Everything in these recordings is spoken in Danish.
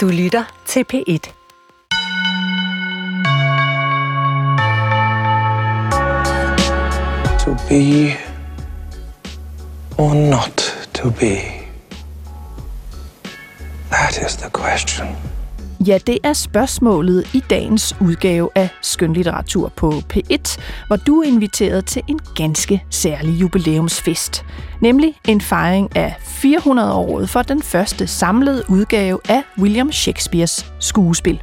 Du lytter til P1. To be or not to be? That is the question. Ja, det er spørgsmålet i dagens udgave af Skønlitteratur på P1, hvor du er inviteret til en ganske særlig jubilæumsfest. Nemlig en fejring af 400-året for den første samlede udgave af William Shakespeares skuespil.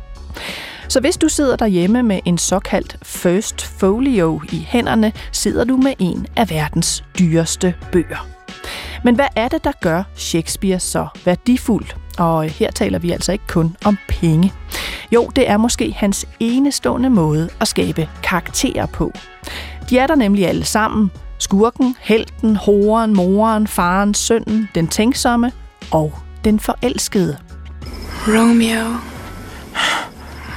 Så hvis du sidder derhjemme med en såkaldt First Folio i hænderne, sidder du med en af verdens dyreste bøger. Men hvad er det, der gør Shakespeare så værdifuld? Og her taler vi altså ikke kun om penge. Jo, det er måske hans enestående måde at skabe karakterer på. De er der nemlig alle sammen. Skurken, helten, horen, moren, faren, sønnen, den tænksomme og den forelskede. Romeo.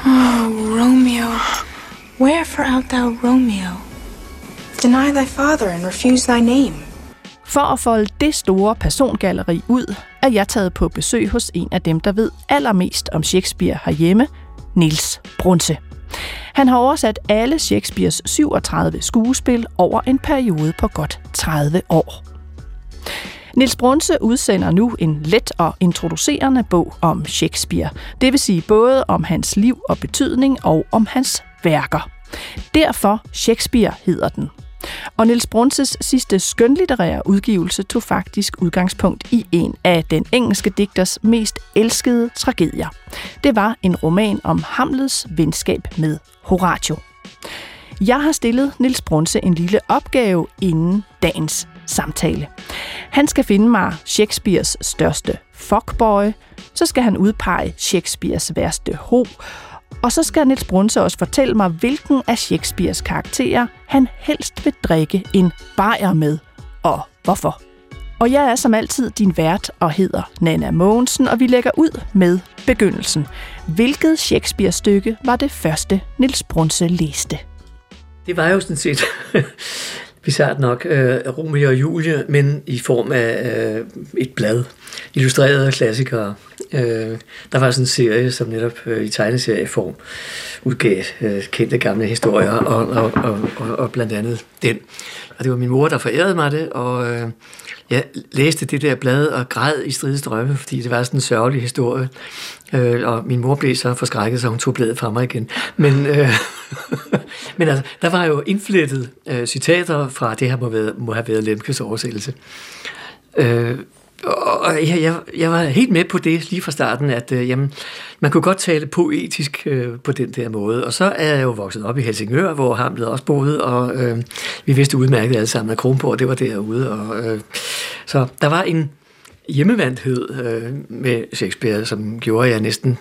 Oh, Romeo. Wherefore art thou Romeo? Deny thy father and refuse thy name. For at folde det store persongalleri ud, er jeg taget på besøg hos en af dem, der ved allermest om Shakespeare herhjemme, Nils Brunse. Han har oversat alle Shakespeares 37 skuespil over en periode på godt 30 år. Nils Brunse udsender nu en let og introducerende bog om Shakespeare. Det vil sige både om hans liv og betydning og om hans værker. Derfor Shakespeare hedder den. Og Nils Brunses sidste skønlitterære udgivelse tog faktisk udgangspunkt i en af den engelske digters mest elskede tragedier. Det var en roman om Hamlets venskab med Horatio. Jeg har stillet Nils Brunse en lille opgave inden dagens samtale. Han skal finde mig Shakespeares største fuckboy, så skal han udpege Shakespeares værste ho, og så skal Niels Brunse også fortælle mig, hvilken af Shakespeares karakterer han helst vil drikke en bajer med, og hvorfor. Og jeg er som altid din vært og hedder Nana Mogensen, og vi lægger ud med begyndelsen. Hvilket Shakespeare-stykke var det første, Niels Brunse læste? Det var jo sådan set bizart nok uh, Romeo og Julie, men i form af uh, et blad, illustrerede klassikere. Øh, der var sådan en serie, som netop øh, i tegneserieform udgav øh, kendte gamle historier, og, og, og, og, og blandt andet den. Og det var min mor, der forærede mig det, og øh, jeg læste det der blad og græd i stridestrømme, fordi det var sådan en sørgelig historie. Øh, og min mor blev så forskrækket, så hun tog bladet fra mig igen. Men, øh, men altså, der var jo indflettet øh, citater fra det her må, være, må have været Lemkes oversættelse. Øh, og jeg, jeg, jeg var helt med på det lige fra starten, at øh, jamen, man kunne godt tale poetisk øh, på den der måde. Og så er jeg jo vokset op i Helsingør, hvor Hamlet også boede, og øh, vi vidste udmærket alle sammen, at Kronborg, det var derude. Og, øh, så der var en hjemmevandthed øh, med Shakespeare, som gjorde, at jeg næsten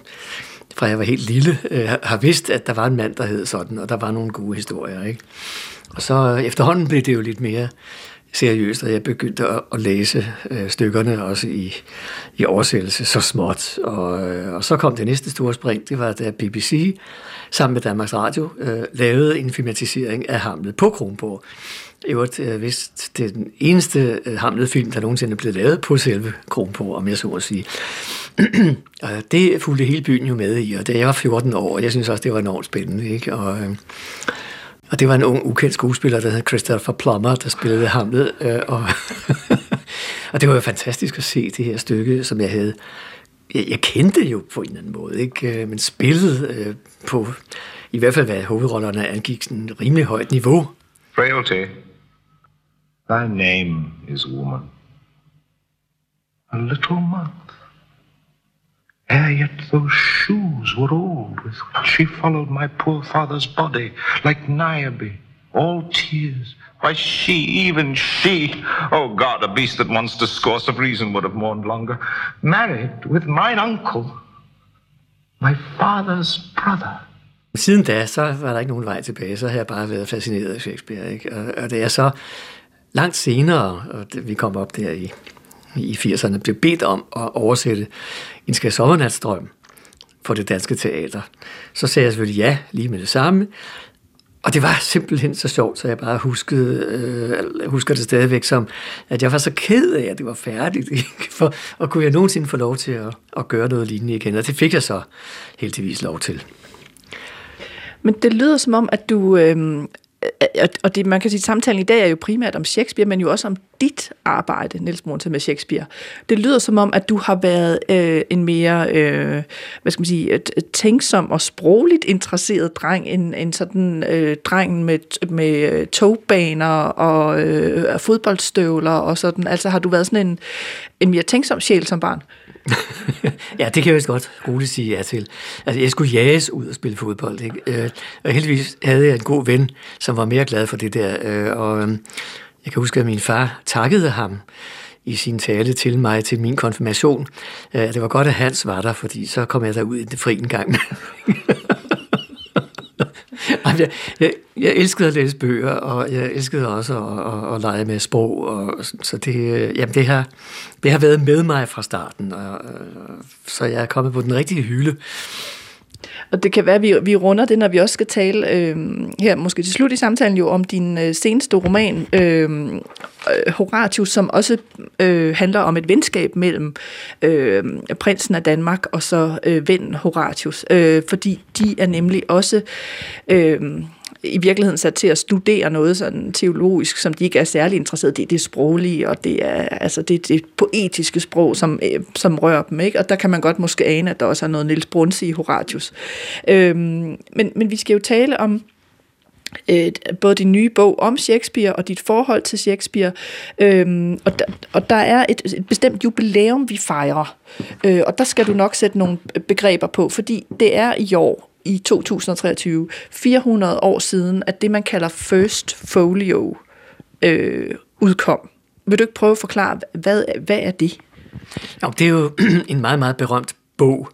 fra jeg var helt lille, øh, har vidst, at der var en mand, der hed sådan, og der var nogle gode historier. Ikke? Og så øh, efterhånden blev det jo lidt mere seriøst, og jeg begyndte at, læse øh, stykkerne også i, i oversættelse så småt. Og, øh, og så kom det næste store spring, det var da BBC sammen med Danmarks Radio øh, lavede en filmatisering af Hamlet på Kronborg. I øvrigt, øh, vist, det er den eneste øh, Hamlet-film, der nogensinde er blevet lavet på selve Kronborg, om jeg så at sige. og det fulgte hele byen jo med i, og da jeg var 14 år, og jeg synes også, det var enormt spændende. Ikke? Og, øh, og det var en ung, ukendt skuespiller, der hed Christopher Plummer, der spillede Hamlet. Øh, og, og det var jo fantastisk at se det her stykke, som jeg havde... Jeg, jeg kendte jo på en eller anden måde, ikke? Øh, men spillede øh, på, i hvert fald hvad hovedrollerne angik, sådan et rimelig højt niveau. Frailty, thy name is woman. A little month. Ere yet those shoes were old with which she followed my poor father's body like Niobe, all tears. Why, she, even she, oh God, a beast that once discourse of reason would have mourned longer, married with mine uncle, my father's brother. Siden da, så var der ikke nogen vej tilbage, så har jeg bare været fascineret af Shakespeare. Ikke? Og, og det er så langt senere, og vi kom op der i, i 80'erne, blev bedt om at oversætte en skal sommernatsdrøm for det danske teater. Så sagde jeg selvfølgelig ja, lige med det samme. og det var simpelthen så sjovt, så jeg bare huskede, øh, husker det stadigvæk som, at jeg var så ked af, at det var færdigt. Ikke? For, og kunne jeg nogensinde få lov til at, at gøre noget lignende igen? Og det fik jeg så heldigvis lov til. Men det lyder som om, at du... Øh, og det, man kan sige, at samtalen i dag er jo primært om Shakespeare, men jo også om dit arbejde, Niels Brunse, med Shakespeare. Det lyder som om, at du har været øh, en mere, øh, hvad skal man sige, et tænksom og sprogligt interesseret dreng, end, end sådan øh, drengen med, med øh, togbaner og øh, fodboldstøvler og sådan. Altså har du været sådan en, en mere tænksom sjæl som barn? ja, det kan jeg vist godt roligt sige ja til. Altså, jeg skulle jages ud og spille fodbold, ikke? Øh, og heldigvis havde jeg en god ven, som var mere glad for det der. Øh, og øh, jeg kan huske, at min far takkede ham i sin tale til mig til min konfirmation. Øh, det var godt, at Hans var der, fordi så kom jeg derud i det fri en gang. jeg, jeg, jeg elskede at læse bøger, og jeg elskede også at, at, at lege med sprog, og, så det, øh, jamen det, har, det har været med mig fra starten, og, øh, så jeg er kommet på den rigtige hylde. Og det kan være, at vi, vi runder det, når vi også skal tale øh, her, måske til slut i samtalen jo, om din øh, seneste roman, øhm, øh, Horatius, som også øh, handler om et venskab mellem øh, prinsen af Danmark og så øh, vennen Horatius. Øh, fordi de er nemlig også... Øh, i virkeligheden sat til at studere noget sådan teologisk, som de ikke er særlig interesseret i. Det er det sproglige, og det er altså det, det poetiske sprog, som, øh, som rører dem. Ikke? Og der kan man godt måske ane, at der også er noget Niels Brunse i Horatius. Øhm, men, men vi skal jo tale om øh, både din nye bog om Shakespeare og dit forhold til Shakespeare. Øhm, og, der, og der er et, et bestemt jubilæum, vi fejrer. Øh, og der skal du nok sætte nogle begreber på, fordi det er i år, i 2023, 400 år siden, at det, man kalder First Folio, øh, udkom. Vil du ikke prøve at forklare, hvad, hvad er det? Jo, det er jo en meget, meget berømt bog.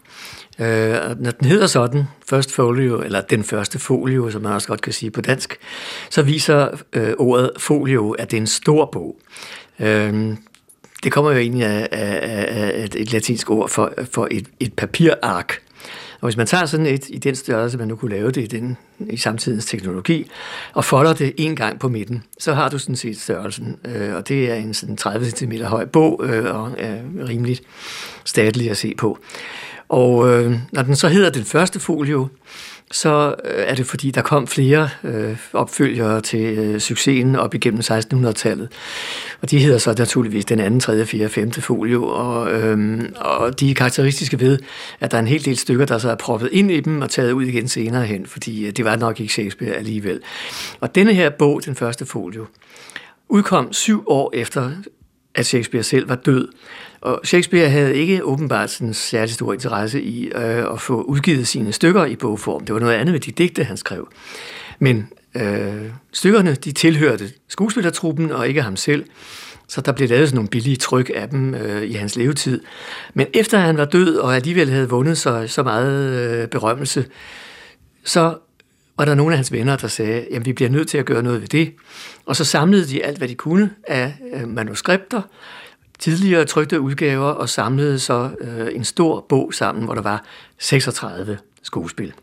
Øh, når den hedder sådan, First Folio, eller den første folio, som man også godt kan sige på dansk, så viser øh, ordet folio, at det er en stor bog. Øh, det kommer jo egentlig af, af, af et, et latinsk ord for, for et, et papirark. Og hvis man tager sådan et i den størrelse, man nu kunne lave det i, den, i samtidens teknologi, og folder det en gang på midten, så har du sådan set størrelsen. Øh, og det er en sådan 30 cm høj bog, øh, og er rimeligt statlig at se på. Og øh, når den så hedder den første folio, så øh, er det fordi, der kom flere øh, opfølgere til øh, succesen op igennem 1600-tallet. Og de hedder så naturligvis den anden, tredje, fjerde, femte folio, og, øh, og de er karakteristiske ved, at der er en hel del stykker, der så er proppet ind i dem og taget ud igen senere hen, fordi øh, det var nok ikke Shakespeare alligevel. Og denne her bog, den første folio, udkom syv år efter, at Shakespeare selv var død. Og Shakespeare havde ikke åbenbart sådan særlig stor interesse i øh, at få udgivet sine stykker i bogform. Det var noget andet med de digte, han skrev. Men øh, stykkerne, de tilhørte skuespillertruppen og ikke ham selv. Så der blev lavet sådan nogle billige tryk af dem øh, i hans levetid. Men efter han var død og alligevel havde vundet sig så meget øh, berømmelse, så og der nogle af hans venner, der sagde, at vi bliver nødt til at gøre noget ved det. Og så samlede de alt, hvad de kunne af øh, manuskripter, tidligere trykte udgaver og samlede så øh, en stor bog sammen, hvor der var 36 skuespil.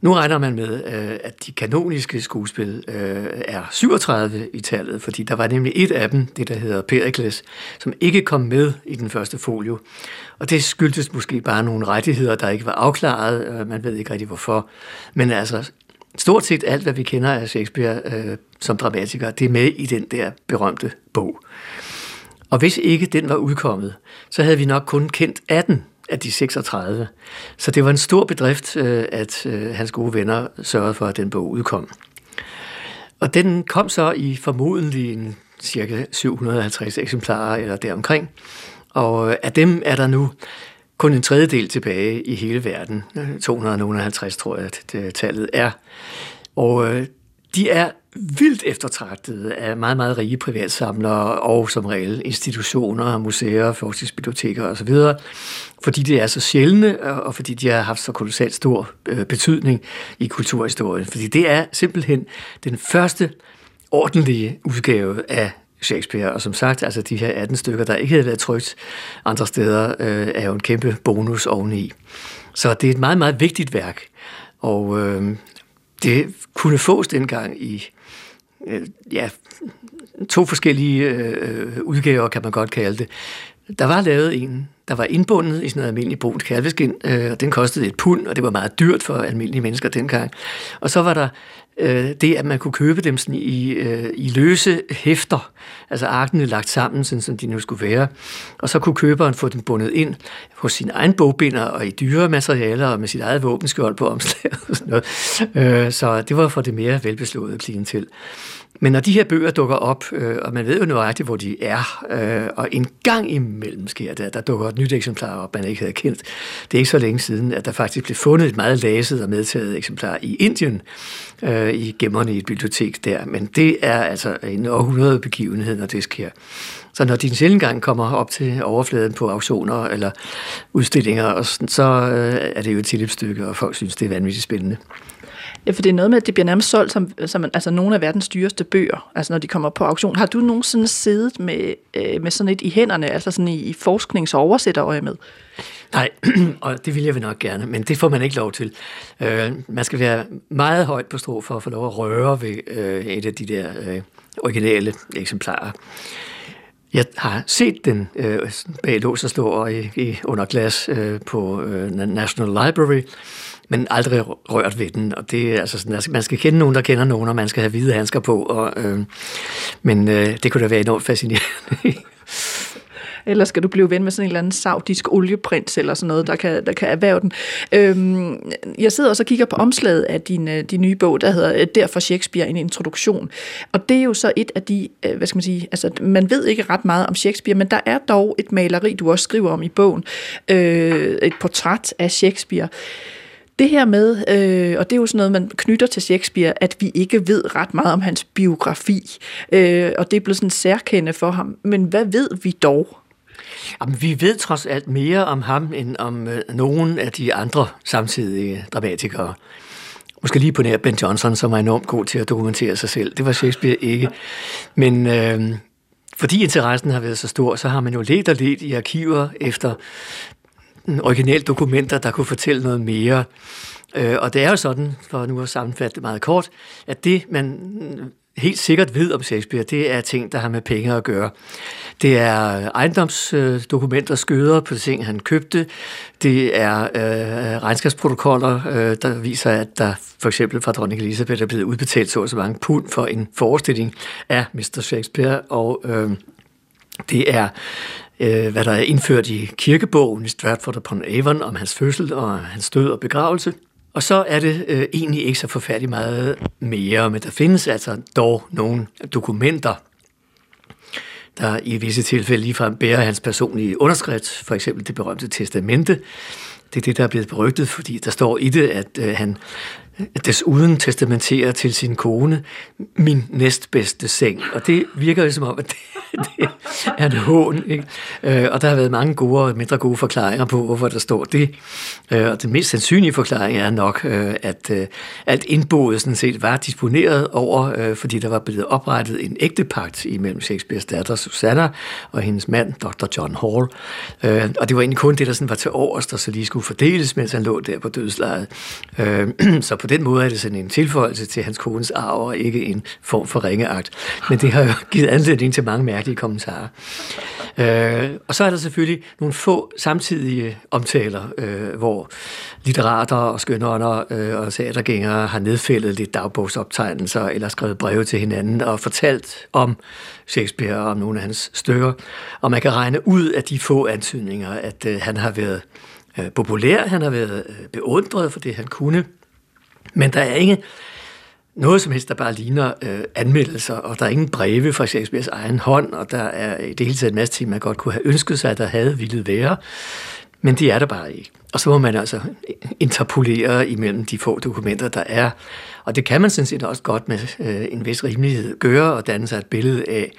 Nu regner man med, øh, at de kanoniske skuespil øh, er 37 i tallet, fordi der var nemlig et af dem, det der hedder Pericles, som ikke kom med i den første folio. Og det skyldtes måske bare nogle rettigheder, der ikke var afklaret. Øh, man ved ikke rigtig hvorfor. Men altså, stort set alt, hvad vi kender af Shakespeare øh, som dramatiker, det er med i den der berømte bog. Og hvis ikke den var udkommet, så havde vi nok kun kendt 18 af de 36. Så det var en stor bedrift, øh, at øh, hans gode venner sørgede for, at den bog udkom. Og den kom så i formodentlig en cirka 750 eksemplarer eller deromkring. Og af dem er der nu kun en tredjedel tilbage i hele verden. 250 tror jeg, at det, tallet er. Og øh, de er vildt eftertragtede af meget, meget rige privatsamlere og som regel institutioner, museer, forskningsbiblioteker osv., fordi det er så sjældne, og fordi de har haft så kolossalt stor øh, betydning i kulturhistorien. Fordi det er simpelthen den første ordentlige udgave af Shakespeare, og som sagt, altså de her 18 stykker, der ikke havde været trygt andre steder, øh, er jo en kæmpe bonus oveni. Så det er et meget, meget vigtigt værk, og øh, det kunne fås dengang i øh, ja, to forskellige øh, udgaver, kan man godt kalde det. Der var lavet en, der var indbundet i sådan noget almindeligt brunt kalveskin, øh, og den kostede et pund, og det var meget dyrt for almindelige mennesker dengang. Og så var der øh, det, at man kunne købe dem sådan i, øh, i løse hæfter, altså arkene lagt sammen, sådan som de nu skulle være. Og så kunne køberen få dem bundet ind hos sin egen bogbinder og i dyre materialer og med sit eget våbenskjold på omslaget og sådan noget. Øh, så det var for det mere velbeslåede klientel. Men når de her bøger dukker op, øh, og man ved jo nøjagtigt, hvor de er, øh, og en gang imellem sker det, at der dukker et nyt eksemplar op, man ikke havde kendt. Det er ikke så længe siden, at der faktisk blev fundet et meget læset og medtaget eksemplar i Indien, øh, i gemmerne i et bibliotek der. Men det er altså en århundrede begivenhed, når det sker. Så når din sjældent gang kommer op til overfladen på auktioner eller udstillinger, og sådan, så øh, er det jo et tilløbsstykke, og folk synes, det er vanvittigt spændende. Ja, for det er noget med, at det bliver nærmest solgt som, som altså nogle af verdens dyreste bøger, altså når de kommer på auktion. Har du nogensinde siddet med, øh, med sådan et i hænderne, altså sådan i, i forsknings- og oversætterøje med? Nej, og det vil jeg vel nok gerne, men det får man ikke lov til. Øh, man skal være meget højt på strå for at få lov at røre ved øh, et af de der øh, originale eksemplarer. Jeg har set den øh, bag lås og slå og i, i under glas øh, på øh, National Library, men aldrig rørt ved den. Og det er altså sådan, altså, man skal kende nogen, der kender nogen, og man skal have hvide handsker på. Og, øh, men øh, det kunne da være enormt fascinerende. eller skal du blive ven med sådan en eller anden saudisk olieprins eller sådan noget, der kan, der kan erhverve den. Øhm, jeg sidder også og kigger på omslaget af din, øh, din nye bog, der hedder øh, Derfor Shakespeare, en introduktion. Og det er jo så et af de, øh, hvad skal man sige, altså man ved ikke ret meget om Shakespeare, men der er dog et maleri, du også skriver om i bogen, øh, et portræt af Shakespeare. Det her med, øh, og det er jo sådan noget, man knytter til Shakespeare, at vi ikke ved ret meget om hans biografi, øh, og det er blevet sådan særkende for ham. Men hvad ved vi dog? Jamen, vi ved trods alt mere om ham, end om øh, nogen af de andre samtidige dramatikere. Måske lige på nær Ben Johnson, som er enormt god til at dokumentere sig selv. Det var Shakespeare ikke. Men øh, fordi interessen har været så stor, så har man jo let og let i arkiver efter originale dokumenter, der kunne fortælle noget mere. Øh, og det er jo sådan, for nu at sammenfatte det meget kort, at det, man helt sikkert ved om Shakespeare, det er ting, der har med penge at gøre. Det er øh, ejendomsdokumenter, skøder på ting, han købte. Det er øh, regnskabsprotokoller, øh, der viser, at der for eksempel fra dronning Elisabeth er blevet udbetalt så og så mange pund for en forestilling af Mr. Shakespeare, og øh, det er øh, hvad der er indført i kirkebogen i Stratford upon Avon om hans fødsel og hans død og begravelse. Og så er det øh, egentlig ikke så forfærdeligt meget mere, men der findes altså dog nogle dokumenter, der i visse tilfælde ligefrem bærer hans personlige underskrift, for eksempel det berømte testamente. Det er det, der er blevet berygtet, fordi der står i det, at øh, han desuden testamenterer til sin kone min næstbedste seng. Og det virker jo som om, at det, det er en hån. Ikke? Øh, og der har været mange gode og mindre gode forklaringer på, hvorfor der står det. Øh, og den mest sandsynlige forklaring er nok, øh, at øh, alt indboet sådan set var disponeret over, øh, fordi der var blevet oprettet en ægtepagt imellem Shakespeares datter Susanna og hendes mand, Dr. John Hall. Øh, og det var egentlig kun det, der sådan var til overs, der så lige skulle fordeles, mens han lå der på dødslejet. Så på den måde er det sådan en tilføjelse til hans kones arv, og ikke en form for ringeagt. Men det har jo givet anledning til mange mærkelige kommentarer. Øh, og så er der selvfølgelig nogle få samtidige omtaler, øh, hvor litterater og skønånder øh, og teatergængere har nedfældet lidt dagbogsoptegnelser eller skrevet breve til hinanden og fortalt om Shakespeare og om nogle af hans stykker. Og man kan regne ud af de få antydninger, at øh, han har været øh, populær, han har været øh, beundret for det, han kunne, men der er ikke noget som helst, der bare ligner øh, anmeldelser, og der er ingen breve fra Shakespeares egen hånd, og der er i det hele taget en masse ting, man godt kunne have ønsket sig, at der havde ville være, men de er der bare ikke. Og så må man altså interpolere imellem de få dokumenter, der er. Og det kan man sådan set også godt med øh, en vis rimelighed gøre og danne sig et billede af,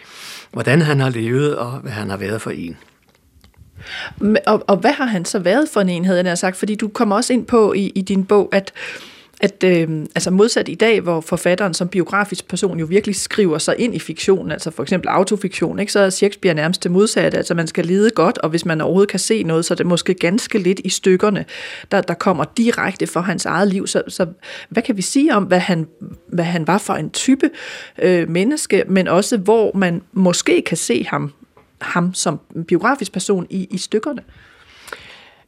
hvordan han har levet og hvad han har været for en. Og, og hvad har han så været for en havde jeg sagt? Fordi du kommer også ind på i, i din bog, at at øh, altså modsat i dag, hvor forfatteren som biografisk person jo virkelig skriver sig ind i fiktion, altså for eksempel autofiktion, ikke, så er Shakespeare nærmest det modsatte. Altså man skal lide godt, og hvis man overhovedet kan se noget, så er det måske ganske lidt i stykkerne, der, der kommer direkte fra hans eget liv. Så, så hvad kan vi sige om, hvad han, hvad han var for en type øh, menneske, men også hvor man måske kan se ham, ham som biografisk person i, i stykkerne?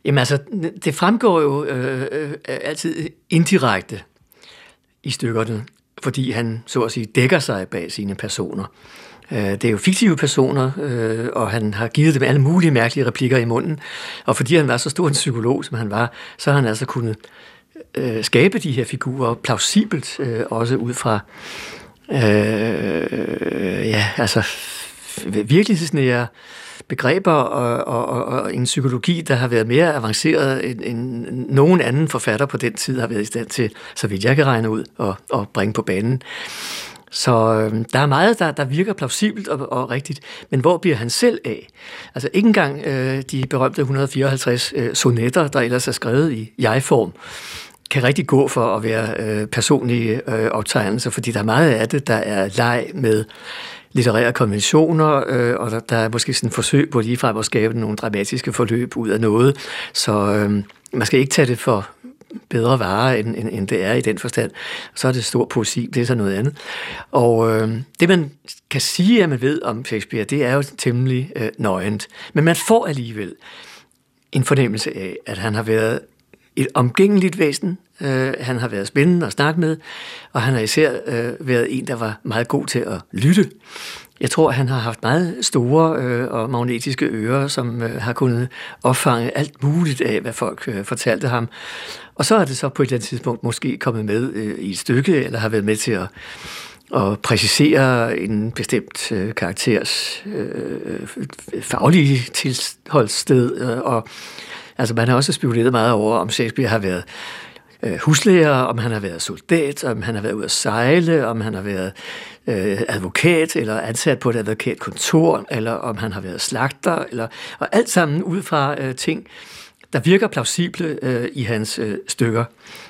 Jamen altså, det fremgår jo øh, øh, altid indirekte i stykkerne, fordi han så at sige dækker sig bag sine personer. Øh, det er jo fiktive personer, øh, og han har givet dem alle mulige mærkelige replikker i munden. Og fordi han var så stor en psykolog, som han var, så har han altså kunnet øh, skabe de her figurer plausibelt, øh, også ud fra øh, ja, altså virkelighedsnære begreber og, og, og, og en psykologi, der har været mere avanceret end, end nogen anden forfatter på den tid har været i stand til, så vidt jeg kan regne ud, og, og bringe på banen. Så øh, der er meget, der, der virker plausibelt og, og rigtigt, men hvor bliver han selv af? Altså ikke engang øh, de berømte 154 øh, sonetter, der ellers er skrevet i jeg-form, kan rigtig gå for at være øh, personlige øh, optegnelser, fordi der er meget af det, der er leg med litterære konventioner, øh, og der, der er måske sådan et forsøg på ligefrem at skabe nogle dramatiske forløb ud af noget. Så øh, man skal ikke tage det for bedre varer, end, end, end det er i den forstand. Så er det stor poesi, det er så noget andet. Og øh, det, man kan sige, at man ved om Shakespeare, det er jo temmelig øh, nøgent. Men man får alligevel en fornemmelse af, at han har været et omgængeligt væsen. Øh, han har været spændende at snakke med, og han har især øh, været en, der var meget god til at lytte. Jeg tror, han har haft meget store øh, og magnetiske ører, som øh, har kunnet opfange alt muligt af, hvad folk øh, fortalte ham. Og så er det så på et eller andet tidspunkt måske kommet med øh, i et stykke, eller har været med til at, at præcisere en bestemt øh, karakters øh, faglige tilholdssted. Øh, og altså, man har også spekuleret meget over, om Shakespeare har været øh, huslærer, om han har været soldat, om han har været ude at sejle, om han har været øh, advokat eller ansat på et advokatkontor, eller om han har været slagter, eller, og alt sammen ud fra øh, ting, der virker plausible øh, i hans øh, stykker.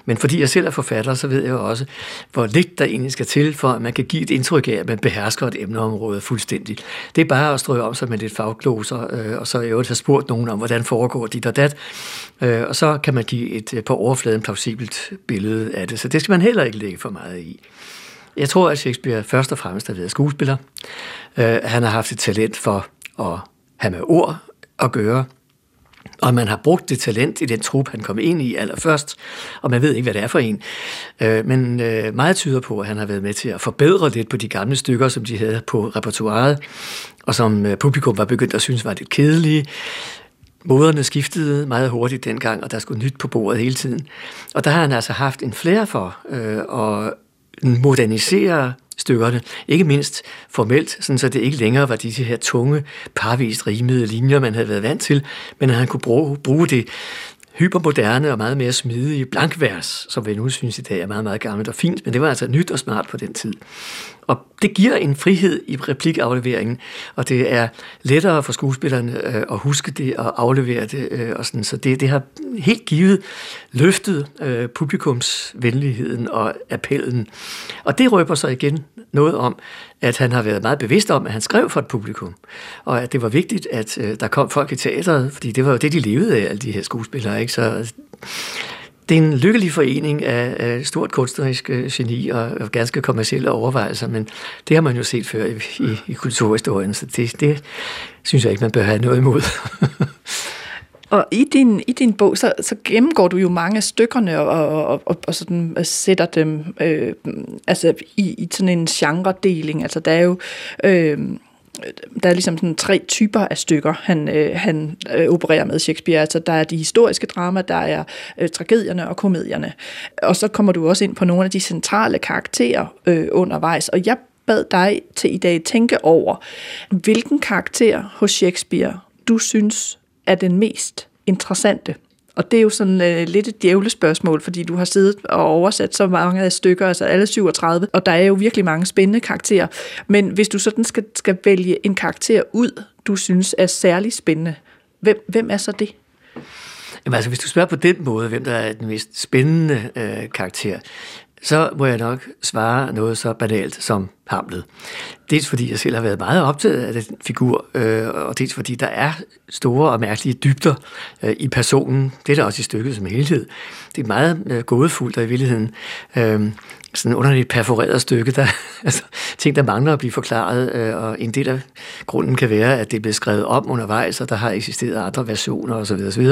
Men fordi jeg selv er forfatter, så ved jeg jo også, hvor lidt der egentlig skal til, for at man kan give et indtryk af, at man behersker et emneområde fuldstændigt. Det er bare at strøge om sig med lidt fagkloser, øh, og så i øvrigt have spurgt nogen om, hvordan foregår dit og dat. Øh, og så kan man give et øh, på overfladen plausibelt billede af det. Så det skal man heller ikke lægge for meget i. Jeg tror, at Shakespeare først og fremmest har været skuespiller. Øh, han har haft et talent for at have med ord at gøre, og man har brugt det talent i den trup, han kom ind i allerførst, og man ved ikke, hvad det er for en. Øh, men øh, meget tyder på, at han har været med til at forbedre lidt på de gamle stykker, som de havde på repertoireet, og som øh, publikum var begyndt at synes var lidt kedelige. Moderne skiftede meget hurtigt dengang, og der skulle nyt på bordet hele tiden. Og der har han altså haft en flere for øh, at modernisere stykkerne, ikke mindst formelt, sådan så det ikke længere var disse her tunge, parvist rimede linjer, man havde været vant til, men at han kunne bruge, bruge det hypermoderne og meget mere smidige blankvers, som vi nu synes i dag er meget, meget gammelt og fint, men det var altså nyt og smart på den tid. Og det giver en frihed i replikafleveringen, og det er lettere for skuespillerne øh, at huske det og aflevere det. Øh, og sådan. Så det, det har helt givet løftet øh, publikumsvenligheden og appellen. Og det røber sig igen noget om, at han har været meget bevidst om, at han skrev for et publikum, og at det var vigtigt, at øh, der kom folk i teatret, fordi det var jo det, de levede af, alle de her skuespillere. Ikke? Så det er en lykkelig forening af, af stort kunstnerisk øh, geni og, og ganske kommersielle overvejelser, men det har man jo set før i, i, i kulturhistorien, så det, det synes jeg ikke, man bør have noget imod. Og i din, i din bog, så, så gennemgår du jo mange af stykkerne og, og, og, og sådan øh, sætter dem øh, altså i, i sådan en genredeling. Altså der er jo... Øh, Øh, der er ligesom sådan tre typer af stykker, han, øh, han øh, opererer med Shakespeare. Altså, der er de historiske drama, der er øh, tragedierne og komedierne. Og så kommer du også ind på nogle af de centrale karakterer øh, undervejs. Og jeg bad dig til i dag tænke over, hvilken karakter hos Shakespeare du synes er den mest interessante. Og det er jo sådan øh, lidt et djævlespørgsmål, fordi du har siddet og oversat så mange af stykker, altså alle 37, og der er jo virkelig mange spændende karakterer. Men hvis du sådan skal, skal vælge en karakter ud, du synes er særlig spændende, hvem, hvem er så det? Jamen altså, hvis du spørger på den måde, hvem der er den mest spændende øh, karakter, så må jeg nok svare noget så banalt som Hamlet. Dels fordi jeg selv har været meget optaget af den figur, øh, og dels fordi der er store og mærkelige dybder øh, i personen. Det er der også i stykket som helhed. Det er meget øh, gådefuldt, og i virkeligheden øh, sådan underligt perforeret stykke, der altså, ting, der mangler at blive forklaret, øh, og en del af grunden kan være, at det er blevet skrevet om undervejs, og der har eksisteret andre versioner osv. osv.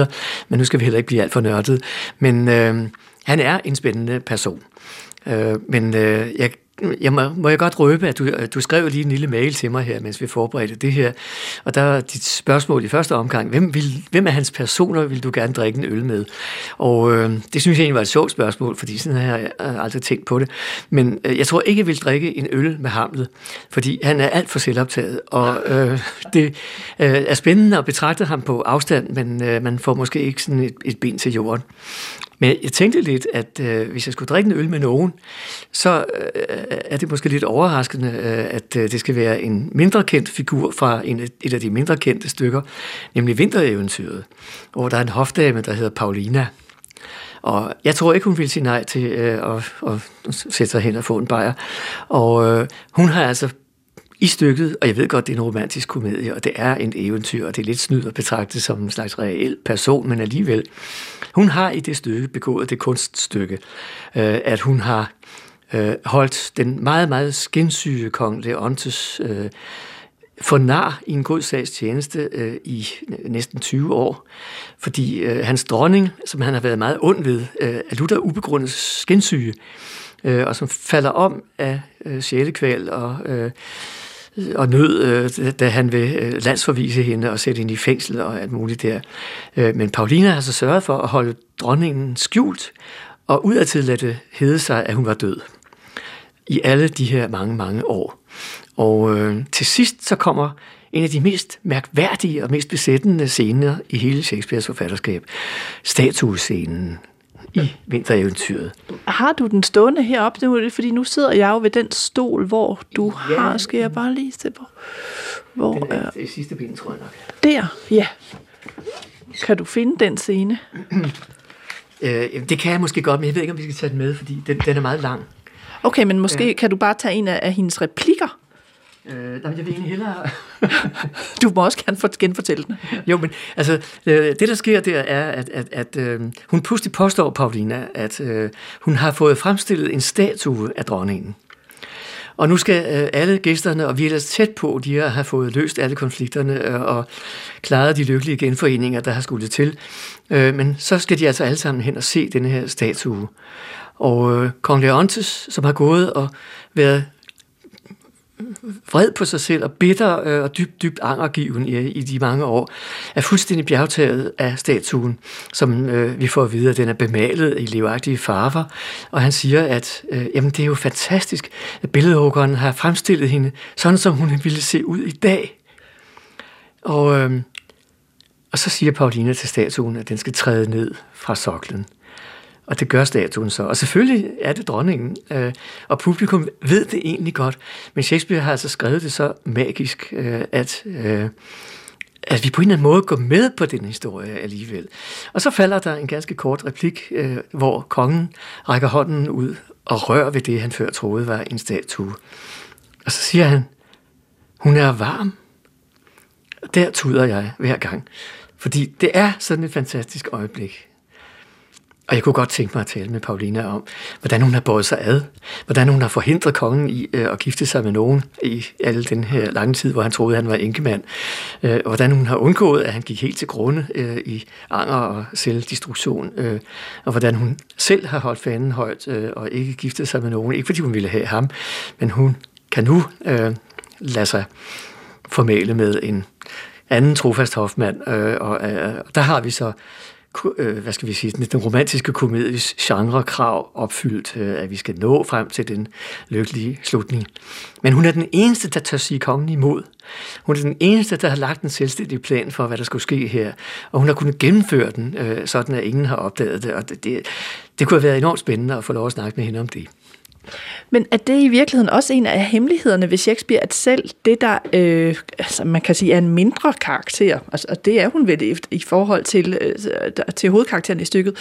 Men nu skal vi heller ikke blive alt for nørdet. Men øh, han er en spændende person. Øh, men øh, jeg, jeg må, må jeg godt røbe, at du, øh, du skrev lige en lille mail til mig her, mens vi forberedte det her, og der var dit spørgsmål i første omgang, hvem, vil, hvem af hans personer vil du gerne drikke en øl med? Og øh, det synes jeg egentlig var et sjovt spørgsmål, fordi sådan har jeg øh, aldrig tænkt på det. Men øh, jeg tror ikke, jeg vil drikke en øl med Hamlet, fordi han er alt for selvoptaget, og øh, det øh, er spændende at betragte ham på afstand, men øh, man får måske ikke sådan et, et ben til jorden. Men jeg tænkte lidt, at øh, hvis jeg skulle drikke en øl med nogen, så øh, er det måske lidt overraskende, øh, at øh, det skal være en mindre kendt figur fra en, et af de mindre kendte stykker, nemlig Vintereventyret, hvor der er en hofdame, der hedder Paulina. Og jeg tror ikke, hun vil sige nej til øh, at, at sætte sig hen og få en bajer. Og øh, hun har altså i stykket, og jeg ved godt, det er en romantisk komedie, og det er en eventyr, og det er lidt snyd at betragte som en slags reel person, men alligevel. Hun har i det stykke begået det kunststykke, øh, at hun har øh, holdt den meget, meget skinsyge kong Leontes øh, for nar i en god sags tjeneste øh, i næsten 20 år, fordi øh, hans dronning, som han har været meget ond ved, øh, er lutter ubegrundet skinsyge, øh, og som falder om af øh, sjælekval og øh, og nød, øh, da han vil øh, landsforvise hende og sætte hende i fængsel og alt muligt der. Øh, men Paulina har så sørget for at holde dronningen skjult, og udadtil lade det hede sig, at hun var død. I alle de her mange, mange år. Og øh, til sidst så kommer en af de mest mærkværdige og mest besættende scener i hele Shakespeares forfatterskab. Statuescenen i vintereventyret. Har du den stående heroppe? Nu, fordi nu sidder jeg jo ved den stol, hvor du ja. har. Skal jeg bare lige se på? Hvor den er, det sidste ben, tror jeg nok. Der, ja. Kan du finde den scene? øh, det kan jeg måske godt, men jeg ved ikke, om vi skal tage den med, fordi den, den er meget lang. Okay, men måske ja. kan du bare tage en af, af hendes replikker? Øh, jeg vil egentlig hellere... du må også gerne for, genfortælle den. jo, men altså, øh, det der sker der er, at, at, at øh, hun pludselig påstår, Paulina, at øh, hun har fået fremstillet en statue af dronningen. Og nu skal øh, alle gæsterne, og vi er ellers tæt på, de har fået løst alle konflikterne øh, og klaret de lykkelige genforeninger, der har skulle til. Øh, men så skal de altså alle sammen hen og se denne her statue. Og øh, kong Leontes, som har gået og været vred på sig selv og bitter øh, og dybt, dybt angergiven i, i de mange år, er fuldstændig bjergtaget af statuen, som øh, vi får at vide, at den er bemalet i livagtige farver. Og han siger, at øh, jamen, det er jo fantastisk, at billedhuggeren har fremstillet hende, sådan som hun ville se ud i dag. Og, øh, og så siger Paulina til statuen, at den skal træde ned fra soklen. Og det gør statuen så. Og selvfølgelig er det dronningen, øh, og publikum ved det egentlig godt. Men Shakespeare har altså skrevet det så magisk, øh, at, øh, at vi på en eller anden måde går med på den historie alligevel. Og så falder der en ganske kort replik, øh, hvor kongen rækker hånden ud og rører ved det, han før troede var en statue. Og så siger han, hun er varm. Og der tuder jeg hver gang. Fordi det er sådan et fantastisk øjeblik. Og jeg kunne godt tænke mig at tale med Paulina om, hvordan hun har båret sig ad, hvordan hun har forhindret kongen i øh, at gifte sig med nogen i al den her lange tid, hvor han troede, han var enkemand, øh, hvordan hun har undgået, at han gik helt til grunde øh, i anger og selvdestruktion, øh, og hvordan hun selv har holdt fanen højt øh, og ikke giftet sig med nogen, ikke fordi hun ville have ham, men hun kan nu øh, lade sig formale med en anden trofast hofmand, øh, og øh, der har vi så øh, hvad skal vi sige, den, den romantiske komedies genrekrav opfyldt, øh, at vi skal nå frem til den lykkelige slutning. Men hun er den eneste, der tør sige kongen imod. Hun er den eneste, der har lagt en selvstændig plan for, hvad der skulle ske her. Og hun har kunnet gennemføre den, øh, sådan at ingen har opdaget det. Og det, det, det kunne have været enormt spændende at få lov at snakke med hende om det. Men er det i virkeligheden også en af hemmelighederne ved Shakespeare, at selv det, der øh, altså man kan sige er en mindre karakter, altså, og det er hun vel i forhold til, øh, til hovedkarakteren i stykket,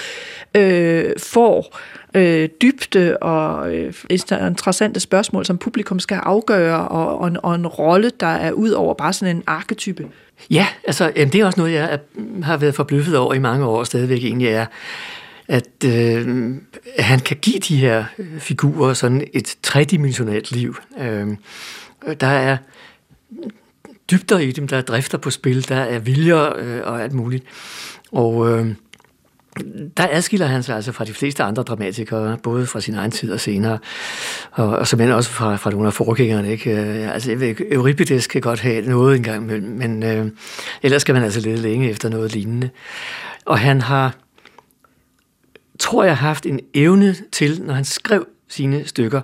øh, får øh, dybde og øh, interessante spørgsmål, som publikum skal afgøre, og, og, en, og en rolle, der er ud over bare sådan en arketype. Ja, altså jamen, det er også noget, jeg er, har været forbløffet over i mange år, og stadigvæk egentlig er, at øh, han kan give de her øh, figurer sådan et tredimensionalt liv. Øh, der er dybder i dem, der er drifter på spil, der er viljer øh, og alt muligt. Og øh, der adskiller han sig altså fra de fleste andre dramatikere, både fra sin egen tid og senere, og, og som også fra, fra nogle af forgængerne. Ikke? Øh, altså, jeg Euripides kan godt have noget engang, men, men øh, ellers skal man altså lede længe efter noget lignende. Og han har, tror jeg, haft en evne til, når han skrev sine stykker,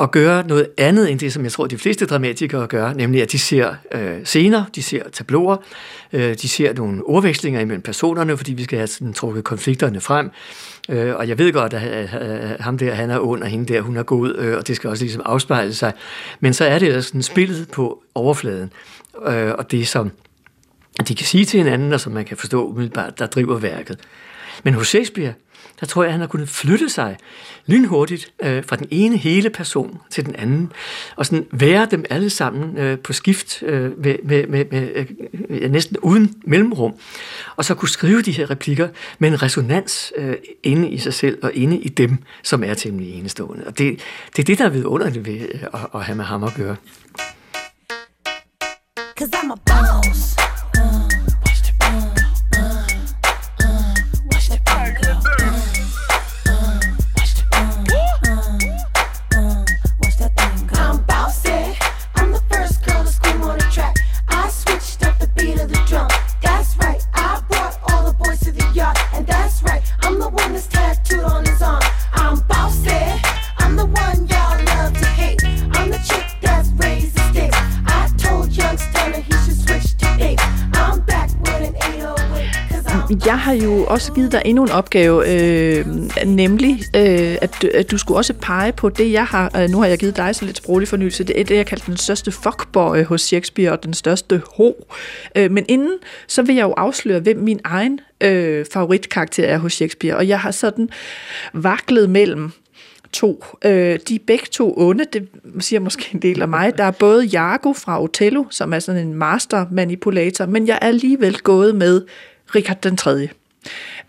at gøre noget andet end det, som jeg tror, de fleste dramatikere gør, nemlig at de ser øh, scener, de ser tabloer, øh, de ser nogle ordvekslinger imellem personerne, fordi vi skal have sådan, trukket konflikterne frem. Øh, og jeg ved godt, at, øh, ham der, han er ond, og hende der, hun er god, øh, og det skal også ligesom afspejle sig. Men så er det altså sådan spillet på overfladen, øh, og det som de kan sige til hinanden, og som man kan forstå umiddelbart, der driver værket. Men hos Shakespeare, der tror jeg, at han har kunnet flytte sig lynhurtigt øh, fra den ene hele person til den anden, og sådan være dem alle sammen øh, på skift øh, med, med, med, med øh, næsten uden mellemrum, og så kunne skrive de her replikker med en resonans øh, inde i sig selv og inde i dem, som er temmelig enestående. Og det, det er det, der er vidunderligt ved øh, at, at have med ham at gøre. Cause I'm a boss. Jeg har jo også givet dig endnu en opgave, øh, nemlig øh, at, at du skulle også pege på det, jeg har, øh, nu har jeg givet dig så lidt sproglig fornyelse, det er det, jeg kalder den største fuckboy hos Shakespeare og den største ho. Øh, men inden, så vil jeg jo afsløre, hvem min egen øh, favoritkarakter er hos Shakespeare, og jeg har sådan vaklet mellem to. Øh, de er begge to onde, det siger måske en del af mig. Der er både Jago fra Othello, som er sådan en master manipulator, men jeg er alligevel gået med Richard den 3.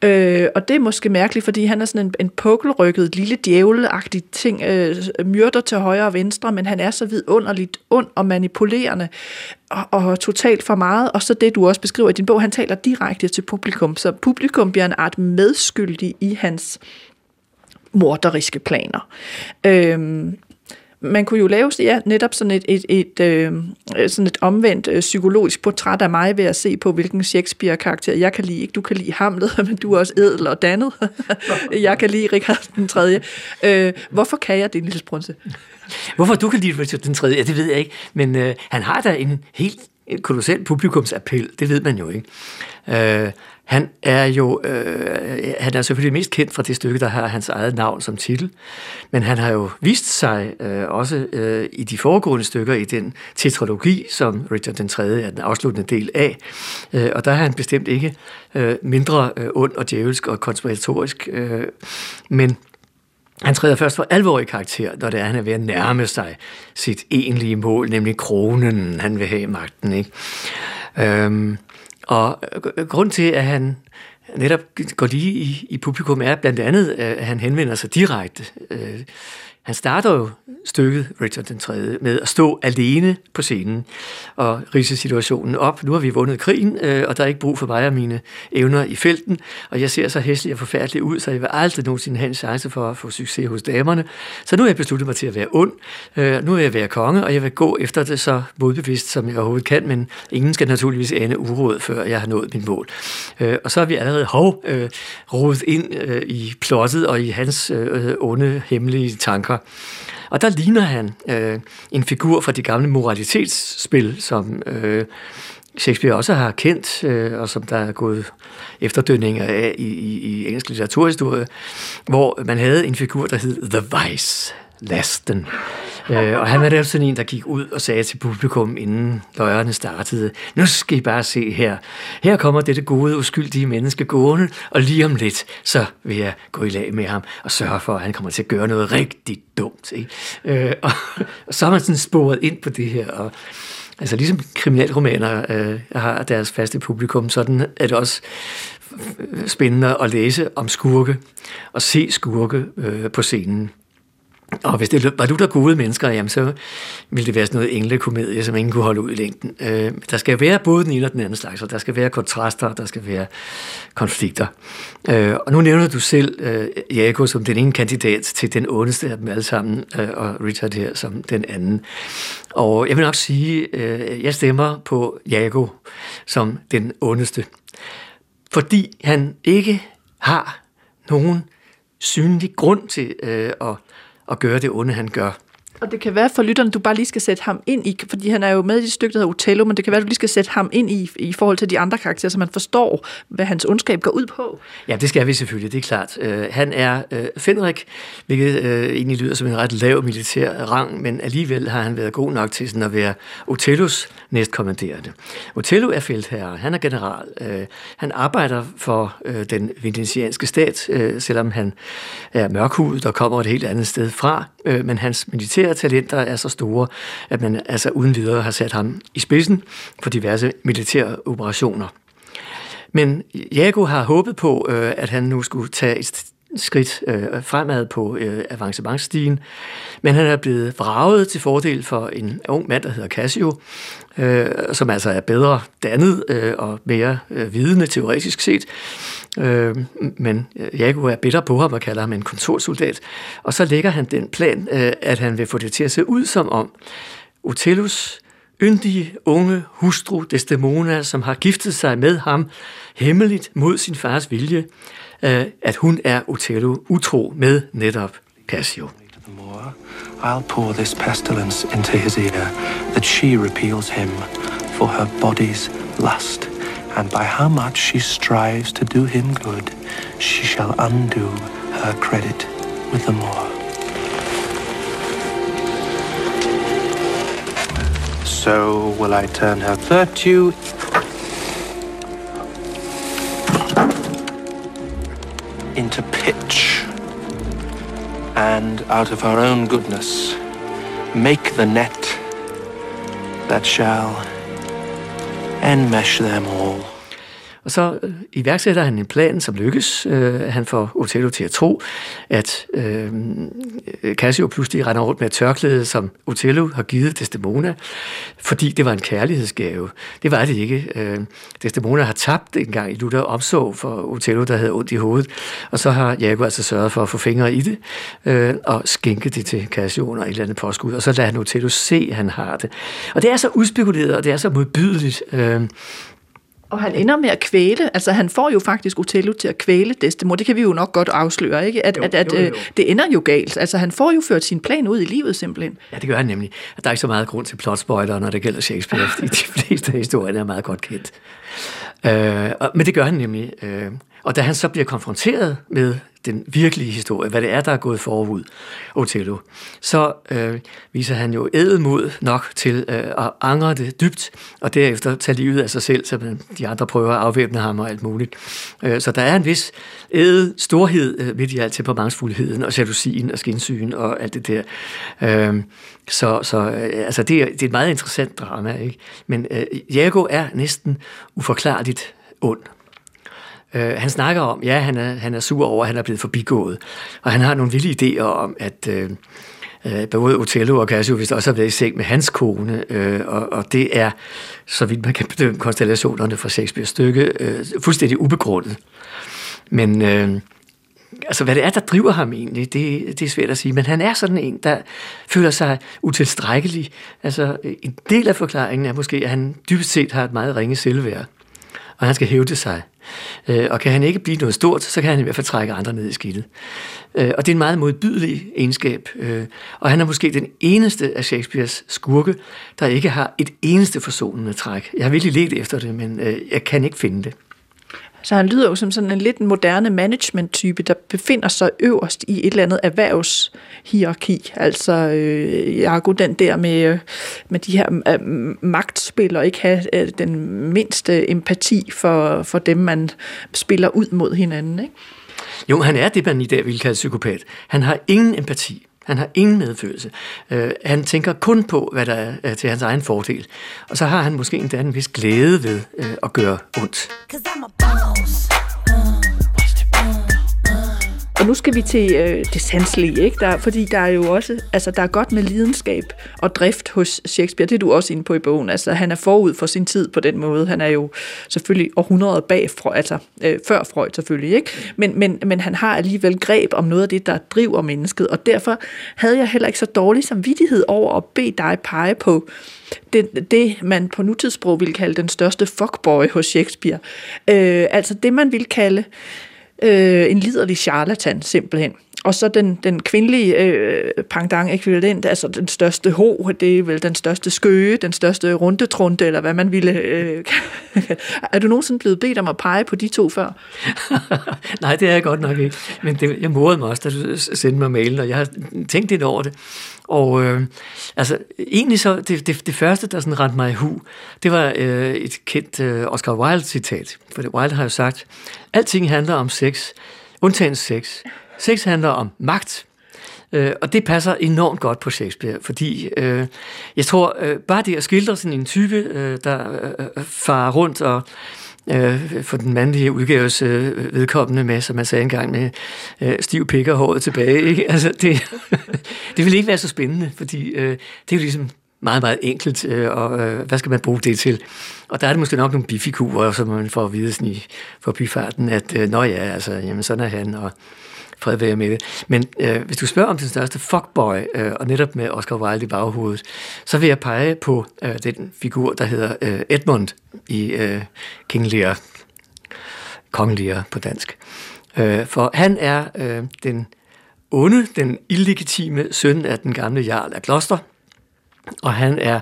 Øh, og det er måske mærkeligt, fordi han er sådan en, en pukkelrykket, lille djævelagtig ting, øh, myrder til højre og venstre, men han er så vidunderligt ond og manipulerende, og, og totalt for meget. Og så det, du også beskriver i din bog, han taler direkte til publikum, så publikum bliver en art medskyldig i hans morderiske planer. Øh, man kunne jo lave ja, netop sådan et, et, et, øh, sådan et omvendt øh, psykologisk portræt af mig ved at se på, hvilken Shakespeare-karakter jeg kan lide. Ikke du kan lide Hamlet, men du er også edel og dannet. jeg kan lide Richard den 3. Øh, hvorfor kan jeg det, Lille Brunse? Hvorfor du kan lide Richard den 3. Ja, det ved jeg ikke. Men øh, han har da en helt øh, kolossal publikumsappel. Det ved man jo ikke. Øh, han er jo øh, han er selvfølgelig mest kendt fra det stykke, der har hans eget navn som titel, men han har jo vist sig øh, også øh, i de foregående stykker i den tetralogi, som Richard den 3. er den afsluttende del af, øh, og der er han bestemt ikke øh, mindre øh, ond og djævelsk og konspiratorisk, øh, men han træder først for alvor i karakter, når det er, han er ved at nærme sig sit egentlige mål, nemlig kronen, han vil have magten. Ikke? Øhm, og øh, grund til, at han netop går lige i, i publikum, er blandt andet, at han henvender sig direkte. Øh, han starter jo stykket, Richard den 3., med at stå alene på scenen og rise situationen op. Nu har vi vundet krigen, øh, og der er ikke brug for mig og mine evner i felten, og jeg ser så hæslig og forfærdelig ud, så jeg vil aldrig nogensinde have en chance for at få succes hos damerne. Så nu har jeg besluttet mig til at være ond. Øh, nu vil jeg være konge, og jeg vil gå efter det så modbevidst, som jeg overhovedet kan, men ingen skal naturligvis ane uråd, før jeg har nået mit mål. Øh, og så er vi allerede hov øh, rodet ind øh, i plottet og i hans øh, onde, hemmelige tanker. Og der ligner han øh, en figur fra de gamle moralitetsspil, som øh, Shakespeare også har kendt, øh, og som der er gået efterdønninger af i, i, i engelsk litteraturhistorie, hvor man havde en figur, der hed The Vice, lasten. Øh, og han var der sådan en, der gik ud og sagde til publikum, inden løjerne startede, nu skal I bare se her. Her kommer dette gode, uskyldige menneske gående, og lige om lidt, så vil jeg gå i lag med ham og sørge for, at han kommer til at gøre noget rigtig dumt. Ikke? Øh, og, og så har man sådan sporet ind på det her, og Altså ligesom kriminalromaner øh, har deres faste publikum, sådan er det også spændende at læse om skurke og se skurke øh, på scenen. Og hvis det var du der gode mennesker, jamen så ville det være sådan noget englekomedie, som ingen kunne holde ud i længden. Øh, der skal være både den ene og den anden slags, og der skal være kontraster, der skal være konflikter. Øh, og nu nævner du selv øh, Jaco som den ene kandidat til den ondeste af dem alle sammen, øh, og Richard her som den anden. Og jeg vil nok sige, øh, jeg stemmer på Jaco som den ondeste, fordi han ikke har nogen synlig grund til øh, at at gøre det onde, han gør. Og det kan være for lytteren, du bare lige skal sætte ham ind i, fordi han er jo med i det stykke, der hedder Otello, men det kan være, du lige skal sætte ham ind i, i forhold til de andre karakterer, så man forstår, hvad hans ondskab går ud på. Ja, det skal vi selvfølgelig, det er klart. Uh, han er uh, Fenrik, hvilket uh, egentlig lyder som en ret lav militær rang, men alligevel har han været god nok til sådan at være Otellos næstkommanderende. Otello er feltherre, han er general. Uh, han arbejder for uh, den venetianske stat, uh, selvom han er mørkhudet og kommer et helt andet sted fra, uh, men hans militær militære talenter er så store, at man altså uden videre har sat ham i spidsen for diverse militære operationer. Men Jago har håbet på, øh, at han nu skulle tage et skridt øh, fremad på øh, avancementstigen, men han er blevet vraget til fordel for en ung mand, der hedder Cassio, øh, som altså er bedre dannet øh, og mere øh, vidende teoretisk set. Øh, men Jago er bitter på ham og kalder ham en kontorsoldat, og så lægger han den plan, øh, at han vil få det til at se ud som om Otellus yndige unge hustru Desdemona, som har giftet sig med ham hemmeligt mod sin fars vilje, øh, at hun er Otello utro med netop Cassio. I'll pour this pestilence into his ear, that she repeals him for her body's lust, and by how much she strives to do him good, she shall undo her credit with the Moor. So will I turn her virtue into pitch, and out of her own goodness make the net that shall and mesh them all. Og så øh, iværksætter han en plan, som lykkes. Øh, han får Otello til at tro, at øh, Cassio pludselig render rundt med et tørklæde, som Otello har givet Desdemona, fordi det var en kærlighedsgave. Det var det ikke. Øh, Desdemona har tabt en gang i Luther omsorg for Otello, der havde ondt i hovedet, og så har Jago altså sørget for at få fingre i det, øh, og skænke det til Cassio under et eller andet påskud, og så lader han Otello se, at han har det. Og det er så udspekuleret, og det er så modbydeligt, øh, og han ender med at kvæle, altså han får jo faktisk Otello til at kvæle Desdemona, det kan vi jo nok godt afsløre, ikke? At, jo, at, at jo, jo. Øh, det ender jo galt, altså han får jo ført sin plan ud i livet simpelthen. Ja, det gør han nemlig. Der er ikke så meget grund til plotspoiler, når det gælder Shakespeare, fordi de fleste af historierne er meget godt kendt. Øh, men det gør han nemlig. Øh, og da han så bliver konfronteret med den virkelige historie, hvad det er, der er gået forud, Othello, så øh, viser han jo ædelmod nok til øh, at angre det dybt, og derefter tage livet af sig selv, så de andre prøver at afvæbne ham og alt muligt. Øh, så der er en vis ædel storhed øh, midt i alt temperamentsfuldheden og jalousien og skinsygen og alt det der. Øh, så så øh, altså det, er, det er et meget interessant drama, ikke? men øh, Jago er næsten uforklarligt ond. Øh, han snakker om, ja, han er, han er sur over, at han er blevet forbigået, og han har nogle vilde idéer om, at øh, øh, både Otello og Cassio vist også har været i seng med hans kone, øh, og, og det er, så vidt man kan bedømme konstellationerne fra Shakespeares stykke, øh, fuldstændig ubegrundet. Men øh, altså, hvad det er, der driver ham egentlig, det, det er svært at sige, men han er sådan en, der føler sig utilstrækkelig. Altså, en del af forklaringen er måske, at han dybest set har et meget ringe selvværd, og han skal hævde sig. Øh, og kan han ikke blive noget stort, så kan han i hvert fald trække andre ned i skidtet. Øh, og det er en meget modbydelig egenskab. Øh, og han er måske den eneste af Shakespeares skurke, der ikke har et eneste forsonende træk. Jeg har virkelig let efter det, men øh, jeg kan ikke finde det. Så han lyder jo som sådan en lidt moderne management-type, der befinder sig øverst i et eller andet erhvervshierarki. Altså, øh, Jago, den der med, øh, med de her øh, magtspil, og ikke have øh, den mindste empati for, for dem, man spiller ud mod hinanden, ikke? Jo, han er det, man i dag ville kalde psykopat. Han har ingen empati. Han har ingen medfølelse. Øh, han tænker kun på, hvad der er øh, til hans egen fordel. Og så har han måske endda en vis glæde ved øh, at gøre ondt. Og nu skal vi til øh, det sanselige, ikke? Der, fordi der er jo også, altså der er godt med lidenskab og drift hos Shakespeare. Det er du også inde på i bogen. Altså han er forud for sin tid på den måde. Han er jo selvfølgelig århundreder bag, Freud, altså øh, før Freud selvfølgelig, ikke? Men, men, men han har alligevel greb om noget af det, der driver mennesket. Og derfor havde jeg heller ikke så dårlig samvittighed over at bede dig pege på det, det, man på nutidssprog ville kalde den største fuckboy hos Shakespeare. Øh, altså det, man ville kalde øh, en liderlig charlatan simpelthen. Og så den, den kvindelige øh, pangdang ekvivalent, altså den største ho, det er vel den største skøge, den største rundetrunde, eller hvad man ville... Øh, er du nogensinde blevet bedt om at pege på de to før? Nej, det er jeg godt nok ikke. Men det, jeg morede mig også, da du sendte mig mailen, og jeg har tænkt lidt over det. Og øh, altså, egentlig så, det, det, det første, der sådan rendte mig i hu, det var øh, et kendt øh, Oscar Wilde-citat. For Wilde har jo sagt, alting handler om sex, undtagen sex. Sex handler om magt, øh, og det passer enormt godt på Shakespeare, fordi øh, jeg tror, øh, bare det at skildre sådan en type, øh, der øh, øh farer rundt og øh, for den mandlige udgaves øh, vedkommende med, som man sagde engang, med øh, stiv pik og håret tilbage. Ikke? Altså, det, det vil ikke være så spændende, fordi øh, det er jo ligesom meget, meget enkelt, øh, og øh, hvad skal man bruge det til? Og der er det måske nok nogle bifigurer, som man får at vide sådan i forbifarten, at øh, nå ja, altså, jamen sådan er han, og fred være med det. Men øh, hvis du spørger om den største fuckboy, øh, og netop med Oscar Wilde i baghovedet, så vil jeg pege på øh, den figur, der hedder øh, Edmund i øh, King Lear, Kong Lear på dansk. Øh, for han er øh, den onde, den illegitime søn af den gamle jarl af Kloster, og han er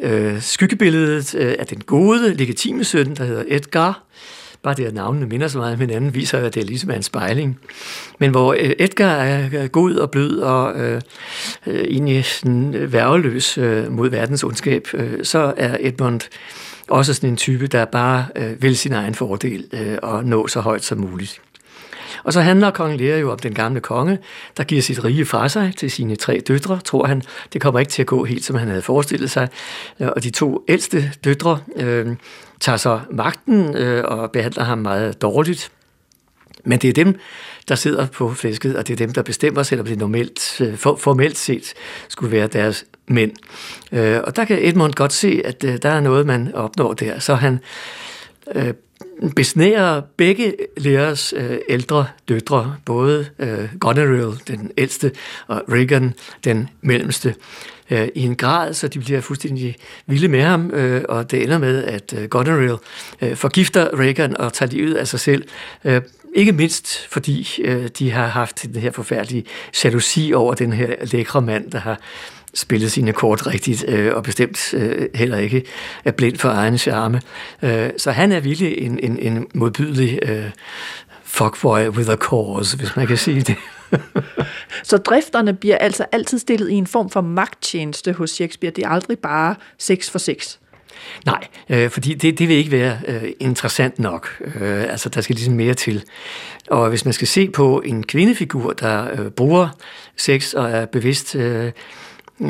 øh, skyggebilledet øh, af den gode, legitime søn, der hedder Edgar, bare det, at navnene minder så meget om hinanden, viser, at det ligesom er ligesom en spejling. Men hvor øh, Edgar er øh, god og blød og øh, øh egentlig sådan øh, værveløs øh, mod verdens ondskab, øh, så er Edmund også sådan en type, der bare øh, vil sin egen fordel øh, og nå så højt som muligt. Og så handler kong Lear jo om den gamle konge, der giver sit rige fra sig til sine tre døtre, tror han. Det kommer ikke til at gå helt, som han havde forestillet sig. Og de to ældste døtre øh, tager så magten øh, og behandler ham meget dårligt. Men det er dem, der sidder på flæsket, og det er dem, der bestemmer, selvom det normalt, øh, for, formelt set skulle være deres mænd. Øh, og der kan Edmund godt se, at øh, der er noget, man opnår der. Så han øh, besnærer begge lærers øh, ældre døtre, både øh, Goneril, den ældste, og Regan, den mellemste, øh, i en grad, så de bliver fuldstændig vilde med ham, øh, og det ender med, at øh, Goneril øh, forgifter Regan og tager livet af sig selv, øh, ikke mindst fordi øh, de har haft den her forfærdelige jalousi over den her lækre mand, der har spillet sine kort rigtigt, øh, og bestemt øh, heller ikke er blind for egen charme. Øh, så han er virkelig en, en, en modbydelig øh, fuckboy with a cause, hvis man kan sige det. så drifterne bliver altså altid stillet i en form for magttjeneste hos Shakespeare. Det er aldrig bare sex for sex. Nej, øh, fordi det, det vil ikke være øh, interessant nok. Øh, altså, der skal ligesom mere til. Og hvis man skal se på en kvindefigur, der øh, bruger sex og er bevidst øh,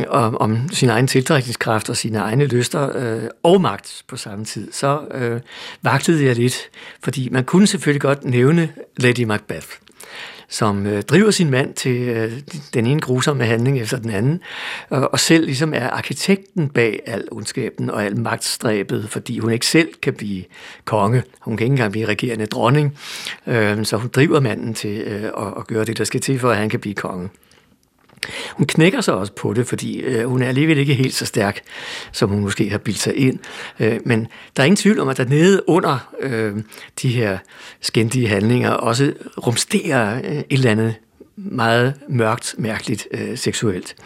om, om sin egen tiltrækningskraft og sine egne lyster øh, og magt på samme tid, så øh, vagtede jeg lidt, fordi man kunne selvfølgelig godt nævne Lady Macbeth som øh, driver sin mand til øh, den ene grusomme handling efter den anden, og, og selv ligesom er arkitekten bag al ondskaben og al magtstræbet, fordi hun ikke selv kan blive konge. Hun kan ikke engang blive regerende dronning, øh, så hun driver manden til øh, at, at gøre det, der skal til, for at han kan blive konge. Hun knækker sig også på det, fordi øh, hun er alligevel ikke helt så stærk, som hun måske har bildt sig ind. Øh, men der er ingen tvivl om, at der nede under øh, de her skændige handlinger også rumsterer øh, et eller andet meget mørkt, mærkeligt øh, seksuelt.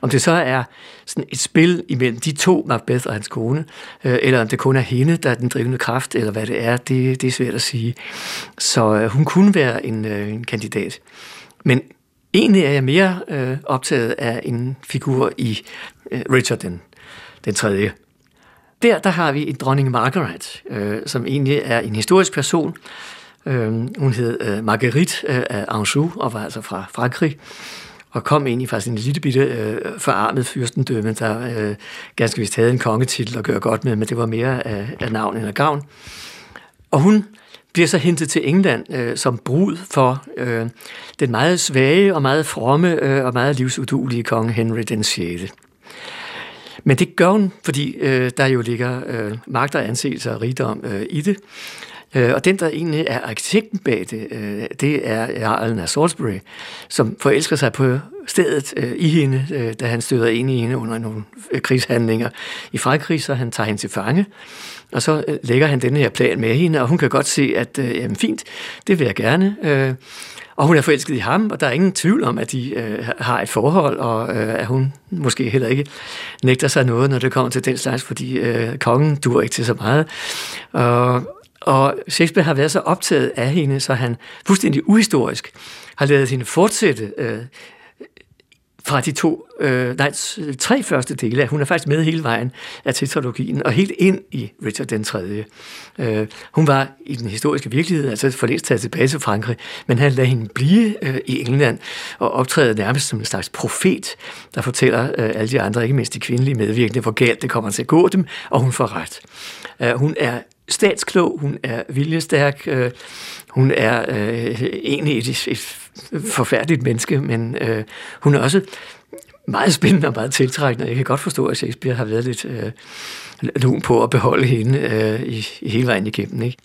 Om det så er sådan et spil imellem de to, Macbeth og hans kone, øh, eller om det kun er hende, der er den drivende kraft, eller hvad det er, det, det er svært at sige. Så øh, hun kunne være en, øh, en kandidat. Men egentlig er jeg mere øh, optaget af en figur i øh, Richard den, den tredje. Der, der har vi en dronning Margaret, øh, som egentlig er en historisk person, Øh, hun hed øh, Marguerite øh, af Anjou og var altså fra Frankrig og kom ind i faktisk en lille bitte øh, forarmet fyrstendømme, der øh, ganske vist havde en kongetitel at gøre godt med, men det var mere af, af navn end af gavn. Og hun bliver så hentet til England øh, som brud for øh, den meget svage og meget fromme øh, og meget livsudulige konge Henry den 6. Men det gør hun, fordi øh, der jo ligger øh, magt og anseelse og rigdom øh, i det. Øh, og den, der egentlig er arkitekten bag det, øh, det er øh, Jarlen af Salisbury, som forelsker sig på stedet øh, i hende, øh, da han støder ind i hende under nogle øh, krigshandlinger i Frankrig, så han tager hende til fange. Og så øh, lægger han denne her plan med hende, og hun kan godt se, at øh, jamen, fint, det vil jeg gerne. Øh, og hun er forelsket i ham, og der er ingen tvivl om, at de øh, har et forhold, og øh, at hun måske heller ikke nægter sig noget, når det kommer til den slags, fordi øh, kongen dur ikke til så meget. Og, og Shakespeare har været så optaget af hende, så han fuldstændig uhistorisk har lavet hende fortsætte øh, fra de to, øh, nej, tre første dele. Hun er faktisk med hele vejen af tetralogien, og helt ind i Richard den 3. Øh, hun var i den historiske virkelighed, altså for længst taget tilbage til Frankrig, men han lader hende blive øh, i England og optræde nærmest som en slags profet, der fortæller øh, alle de andre, ikke mindst de kvindelige medvirkende, hvor galt det kommer til at gå dem, og hun får ret. Øh, hun er statsklog, hun er viljestærk, øh, hun er øh, egentlig et, et forfærdeligt menneske, men øh, hun er også meget spændende og meget tiltrækkende. Jeg kan godt forstå, at Shakespeare har været lidt øh, lun på at beholde hende øh, i, i hele vejen igennem. Ikke?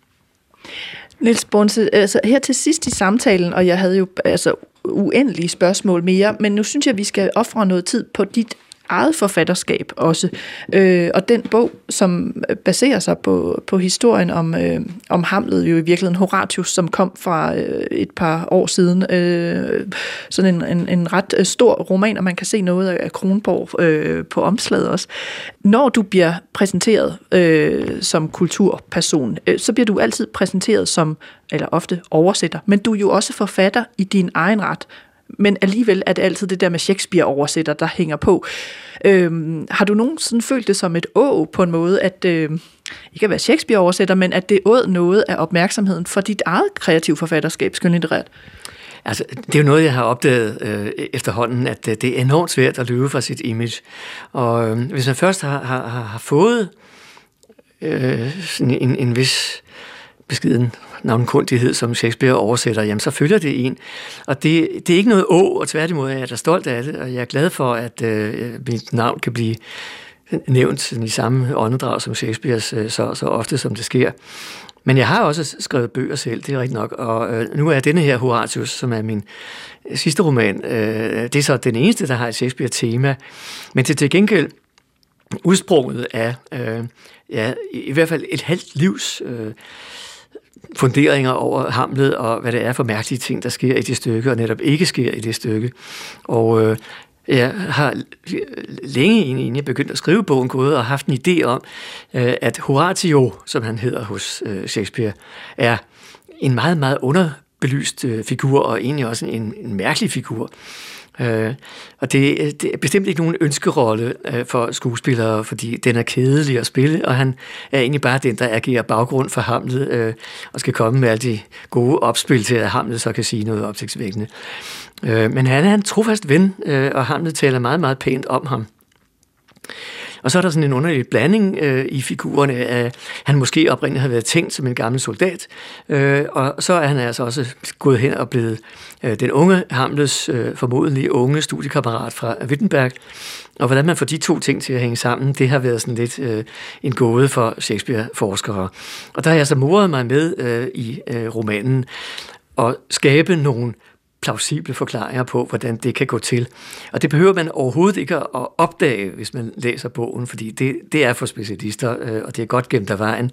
Niels Bonse, altså her til sidst i samtalen, og jeg havde jo altså uendelige spørgsmål mere, men nu synes jeg, at vi skal ofre noget tid på dit eget forfatterskab også. Øh, og den bog, som baserer sig på, på historien om, øh, om Hamlet, jo i virkeligheden Horatius, som kom fra øh, et par år siden. Øh, sådan en, en, en ret øh, stor roman, og man kan se noget af Kronborg øh, på omslaget også. Når du bliver præsenteret øh, som kulturperson, øh, så bliver du altid præsenteret som, eller ofte oversætter, men du er jo også forfatter i din egen ret, men alligevel er det altid det der med Shakespeare-oversætter, der hænger på. Øhm, har du nogensinde følt det som et å på en måde, at øh, ikke at være Shakespeare-oversætter, men at det åd noget af opmærksomheden for dit eget kreative forfatterskab, skønlitterært? Altså, det er jo noget, jeg har opdaget øh, efterhånden, at øh, det er enormt svært at løbe fra sit image. Og øh, hvis man først har, har, har fået øh, sådan en, en vis beskeden navnkundighed, som Shakespeare oversætter, jamen så følger det en. Og det, det er ikke noget å, og tværtimod er jeg da stolt af det, og jeg er glad for, at øh, mit navn kan blive nævnt i samme åndedrag som Shakespeares, øh, så, så ofte som det sker. Men jeg har også skrevet bøger selv, det er rigtigt nok, og øh, nu er denne her Horatius, som er min øh, sidste roman, øh, det er så den eneste, der har et Shakespeare-tema, men til, til gengæld udsprunget af, øh, ja, i, i hvert fald et halvt livs øh, funderinger over Hamlet og hvad det er for mærkelige ting, der sker i det stykke, og netop ikke sker i det stykke. Og øh, jeg har længe inden jeg begyndte at skrive bogen gået og haft en idé om, øh, at Horatio, som han hedder hos øh, Shakespeare, er en meget, meget underbelyst øh, figur, og egentlig også en, en mærkelig figur. Øh, og det, det er bestemt ikke nogen ønskerolle øh, for skuespillere, fordi den er kedelig at spille, og han er egentlig bare den, der agerer baggrund for Hamlet, øh, og skal komme med alle de gode opspil til, at Hamlet så kan sige noget opsigtsvækkende. Øh, men han er en trofast ven, øh, og Hamlet taler meget, meget pænt om ham. Og så er der sådan en underlig blanding øh, i figurerne af, han måske oprindeligt har været tænkt som en gammel soldat, øh, og så er han altså også gået hen og blevet øh, den unge Hamlets øh, formodentlig unge studiekammerat fra Wittenberg. Og hvordan man får de to ting til at hænge sammen, det har været sådan lidt øh, en gåde for Shakespeare-forskere. Og der har jeg så moret mig med øh, i øh, romanen at skabe nogle plausible forklaringer på, hvordan det kan gå til. Og det behøver man overhovedet ikke at opdage, hvis man læser bogen, fordi det, det er for specialister, øh, og det er godt gemt af vejen,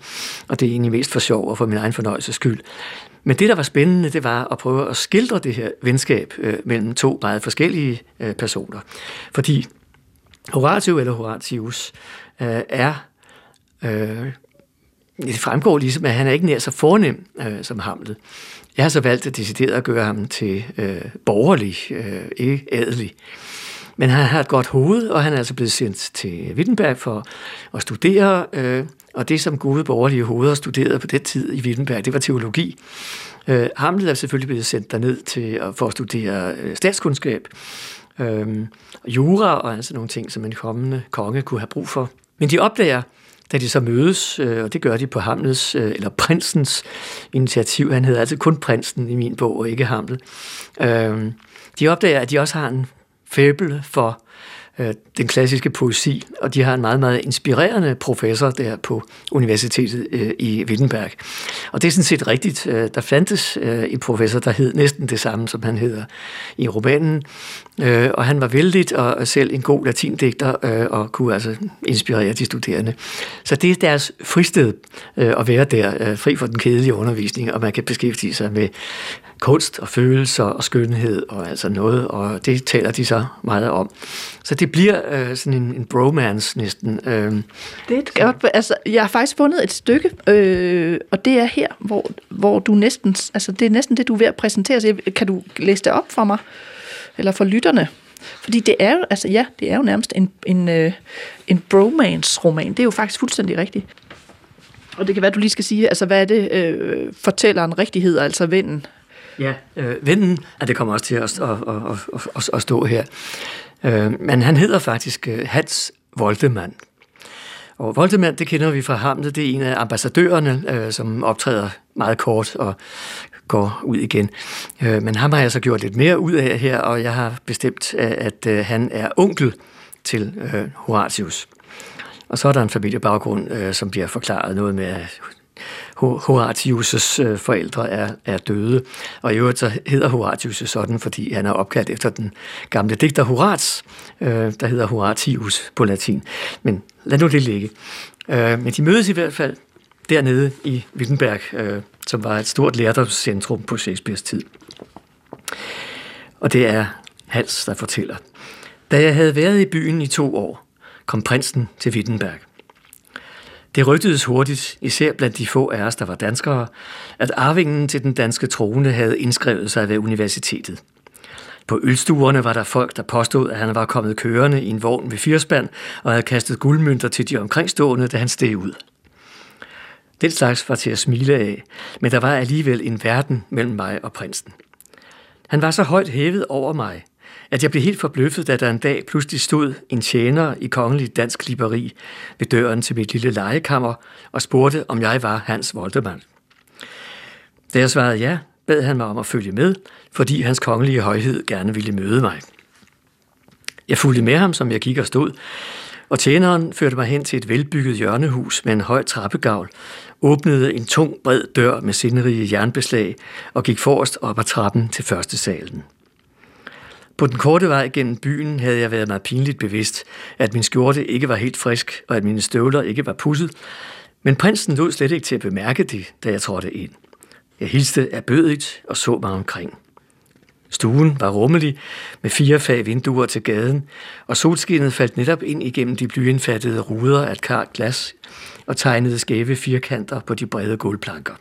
og det er egentlig mest for sjov og for min egen fornøjelses skyld. Men det, der var spændende, det var at prøve at skildre det her venskab øh, mellem to meget forskellige øh, personer. Fordi Horatio eller Horatius øh, er øh, det fremgår ligesom, at han er ikke nær så fornem øh, som Hamlet. Jeg har så valgt at decideret at gøre ham til øh, borgerlig, øh, ikke adelig. Men han har et godt hoved, og han er altså blevet sendt til Wittenberg for at studere, øh, og det som gode borgerlige hoveder studerede på det tid i Wittenberg, det var teologi. Øh, Hamlet er selvfølgelig blevet sendt derned til at, for at studere øh, statskundskab, øh, jura og altså nogle ting, som en kommende konge kunne have brug for. Men de opdager, da de så mødes, øh, og det gør de på Hamlets, øh, eller prinsens initiativ, han hedder altså kun prinsen i min bog, og ikke Hamlet, øh, de opdager, at de også har en fæbel for øh, den klassiske poesi, og de har en meget, meget inspirerende professor der på universitetet øh, i Wittenberg. Og det er sådan set rigtigt. Øh, der fandtes øh, en professor, der hed næsten det samme, som han hedder i romanen, øh, og han var vældig og selv en god latindigter øh, og kunne altså inspirere de studerende. Så det er deres fristed øh, at være der, øh, fri for den kedelige undervisning, og man kan beskæftige sig med kunst og følelser og skønhed og altså noget, og det taler de så meget om. Så det bliver øh, sådan en, en bromance næsten. Øh. Det er godt, altså jeg har faktisk fundet et stykke, øh, og det er her, hvor, hvor du næsten, altså det er næsten det, du er ved at præsentere. Så kan du læse det op for mig? Eller for lytterne? Fordi det er jo, altså ja, det er jo nærmest en, en, øh, en bromance-roman. Det er jo faktisk fuldstændig rigtigt. Og det kan være, du lige skal sige, altså hvad er det, øh, fortælleren rigtighed, altså vennen? Ja, øh, vennen, at det kommer også til at, at, at, at, at stå her. Øh, men han hedder faktisk øh, Hans Voltemann. Og Voltemann, det kender vi fra Hamlet, det er en af ambassadørerne, øh, som optræder meget kort og går ud igen. Øh, men ham har jeg så gjort lidt mere ud af her, og jeg har bestemt, øh, at, at han er onkel til øh, Horatius. Og så er der en familiebaggrund, øh, som bliver forklaret noget med, at Horatius' øh, forældre er, er døde. Og i øvrigt så hedder Horatius sådan, fordi han er opkaldt efter den gamle digter Horats, øh, der hedder Horatius på latin. Men lad nu det ligge. Øh, men de mødes i hvert fald dernede i Wittenberg, øh, som var et stort lærdomscentrum på Shakespeares tid. Og det er Hals, der fortæller. Da jeg havde været i byen i to år, kom prinsen til Wittenberg. Det rygtedes hurtigt, især blandt de få af os, der var danskere, at arvingen til den danske trone havde indskrevet sig ved universitetet. På ølstuerne var der folk, der påstod, at han var kommet kørende i en vogn ved firespand og havde kastet guldmønter til de omkringstående, da han steg ud. Den slags var til at smile af, men der var alligevel en verden mellem mig og prinsen. Han var så højt hævet over mig, at jeg blev helt forbløffet, da der en dag pludselig stod en tjener i kongelig dansk klipperi ved døren til mit lille legekammer og spurgte, om jeg var Hans Voldemann. Da jeg svarede ja, bad han mig om at følge med, fordi hans kongelige højhed gerne ville møde mig. Jeg fulgte med ham, som jeg gik og stod, og tjeneren førte mig hen til et velbygget hjørnehus med en høj trappegavl, åbnede en tung, bred dør med sinderige jernbeslag og gik forrest op ad trappen til første salen. På den korte vej gennem byen havde jeg været mig pinligt bevidst, at min skjorte ikke var helt frisk, og at mine støvler ikke var pusset, men prinsen lod slet ikke til at bemærke det, da jeg trådte ind. Jeg hilste erbødigt og så mig omkring. Stuen var rummelig med fire fag vinduer til gaden, og solskinnet faldt netop ind igennem de blyindfattede ruder af et kart glas og tegnede skæve firkanter på de brede gulvplanker.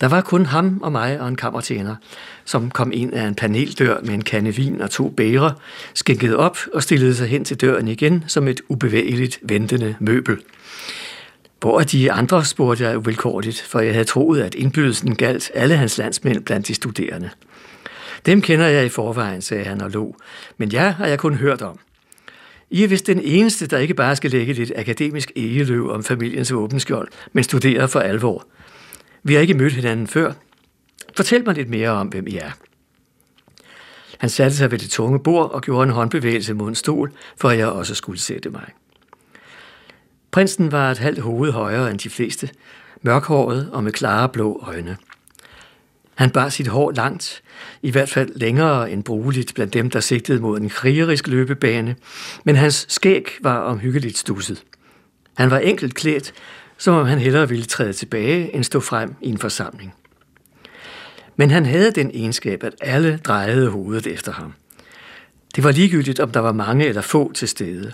Der var kun ham og mig og en kammertjener, som kom ind af en paneldør med en kande vin og to bære, skænkede op og stillede sig hen til døren igen som et ubevægeligt ventende møbel. Hvor er de andre, spurgte jeg uvilkårligt, for jeg havde troet, at indbydelsen galt alle hans landsmænd blandt de studerende. Dem kender jeg i forvejen, sagde han og lå, men jer har jeg kun hørt om. I er vist den eneste, der ikke bare skal lægge lidt akademisk egeløv om familiens åbenskjold, men studerer for alvor – vi har ikke mødt hinanden før. Fortæl mig lidt mere om, hvem I er. Han satte sig ved det tunge bord og gjorde en håndbevægelse mod en stol, for at jeg også skulle sætte mig. Prinsen var et halvt hoved højere end de fleste, mørkhåret og med klare blå øjne. Han bar sit hår langt, i hvert fald længere end brugeligt blandt dem, der sigtede mod en krigerisk løbebane, men hans skæg var omhyggeligt stusset. Han var enkelt klædt, som om han hellere ville træde tilbage end stå frem i en forsamling. Men han havde den egenskab, at alle drejede hovedet efter ham. Det var ligegyldigt, om der var mange eller få til stede.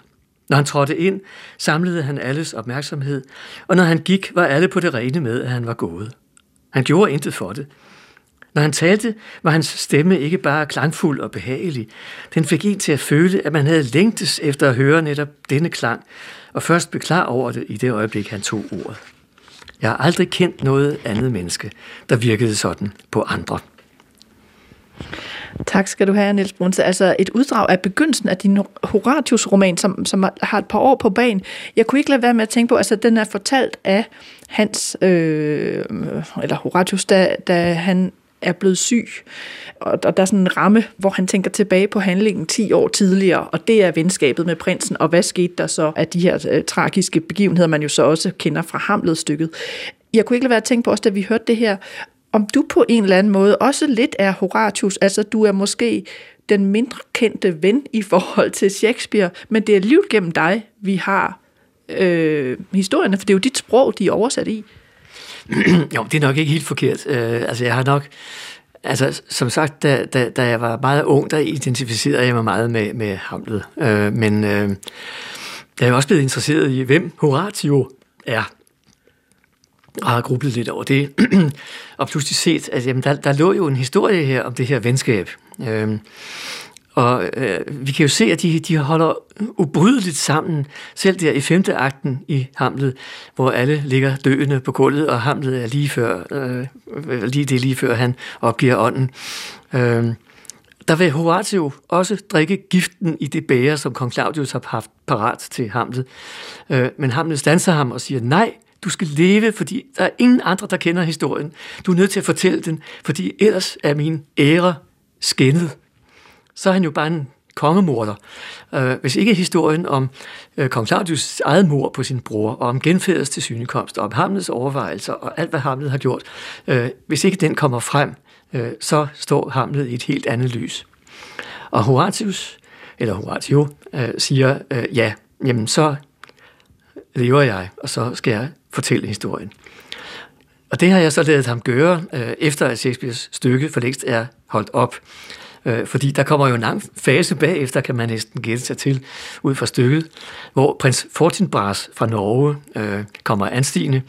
Når han trådte ind, samlede han alles opmærksomhed, og når han gik, var alle på det rene med, at han var gået. Han gjorde intet for det. Når han talte, var hans stemme ikke bare klangfuld og behagelig. Den fik en til at føle, at man havde længtes efter at høre netop denne klang, og først blev klar over det i det øjeblik, han tog ordet. Jeg har aldrig kendt noget andet menneske, der virkede sådan på andre. Tak skal du have, Niels Brunse. Altså et uddrag af begyndelsen af din Horatius-roman, som, som har et par år på banen. Jeg kunne ikke lade være med at tænke på, altså den er fortalt af Hans, øh, eller Horatius, da, da han er blevet syg. Og der er sådan en ramme, hvor han tænker tilbage på handlingen 10 år tidligere, og det er venskabet med prinsen, og hvad skete der så af de her øh, tragiske begivenheder, man jo så også kender fra Hamlet-stykket. Jeg kunne ikke lade være at tænke på også, da vi hørte det her, om du på en eller anden måde også lidt er Horatius, altså du er måske den mindre kendte ven i forhold til Shakespeare, men det er livet gennem dig, vi har øh, historierne, for det er jo dit sprog, de er oversat i. jo, det er nok ikke helt forkert. Øh, altså, jeg har nok... Altså, som sagt, da, da, da jeg var meget ung, der identificerede jeg mig meget med, med Hamlet. Øh, men øh, jeg er også blevet interesseret i, hvem Horatio er og har grublet lidt over det, og pludselig set, at jamen, der, der lå jo en historie her om det her venskab. Øhm, og øh, vi kan jo se, at de, de holder ubrydeligt sammen, selv der i femte akten i Hamlet, hvor alle ligger døende på gulvet, og Hamlet er lige før, øh, lige det lige før han opgiver ånden. Øh, der vil Horatio også drikke giften i det bære, som kong Claudius har haft parat til Hamlet. Øh, men Hamlet stanser ham og siger, nej, du skal leve, fordi der er ingen andre, der kender historien. Du er nødt til at fortælle den, fordi ellers er min ære skændet så er han jo bare en kongemorder. Øh, hvis ikke historien om øh, kong Claudius eget mor på sin bror, og om genfærdets til synekomst, og om Hamlets overvejelser, og alt, hvad Hamlet har gjort, øh, hvis ikke den kommer frem, øh, så står Hamlet i et helt andet lys. Og Horatius, eller Horatio, øh, siger, øh, ja, jamen så lever jeg, og så skal jeg fortælle historien. Og det har jeg så lavet ham gøre, øh, efter at Shakespeares stykke for længst er holdt op. Øh, fordi der kommer jo en lang fase bagefter, kan man næsten gætte sig til, ud fra stykket, hvor prins Fortinbras fra Norge øh, kommer anstigende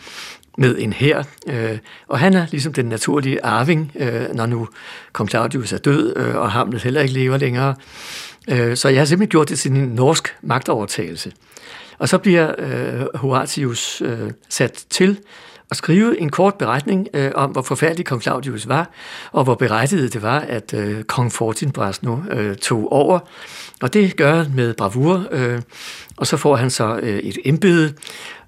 med en her, øh, og han er ligesom den naturlige arving, øh, når nu kong Claudius er død, øh, og Hamlet heller ikke lever længere. Øh, så jeg har simpelthen gjort det til en norsk magtovertagelse. Og så bliver øh, Horatius øh, sat til at skrive en kort beretning øh, om, hvor forfærdelig kong Claudius var, og hvor berettiget det var, at øh, kong Fortinbras nu øh, tog over. Og det gør han med bravur, øh, og så får han så øh, et embede,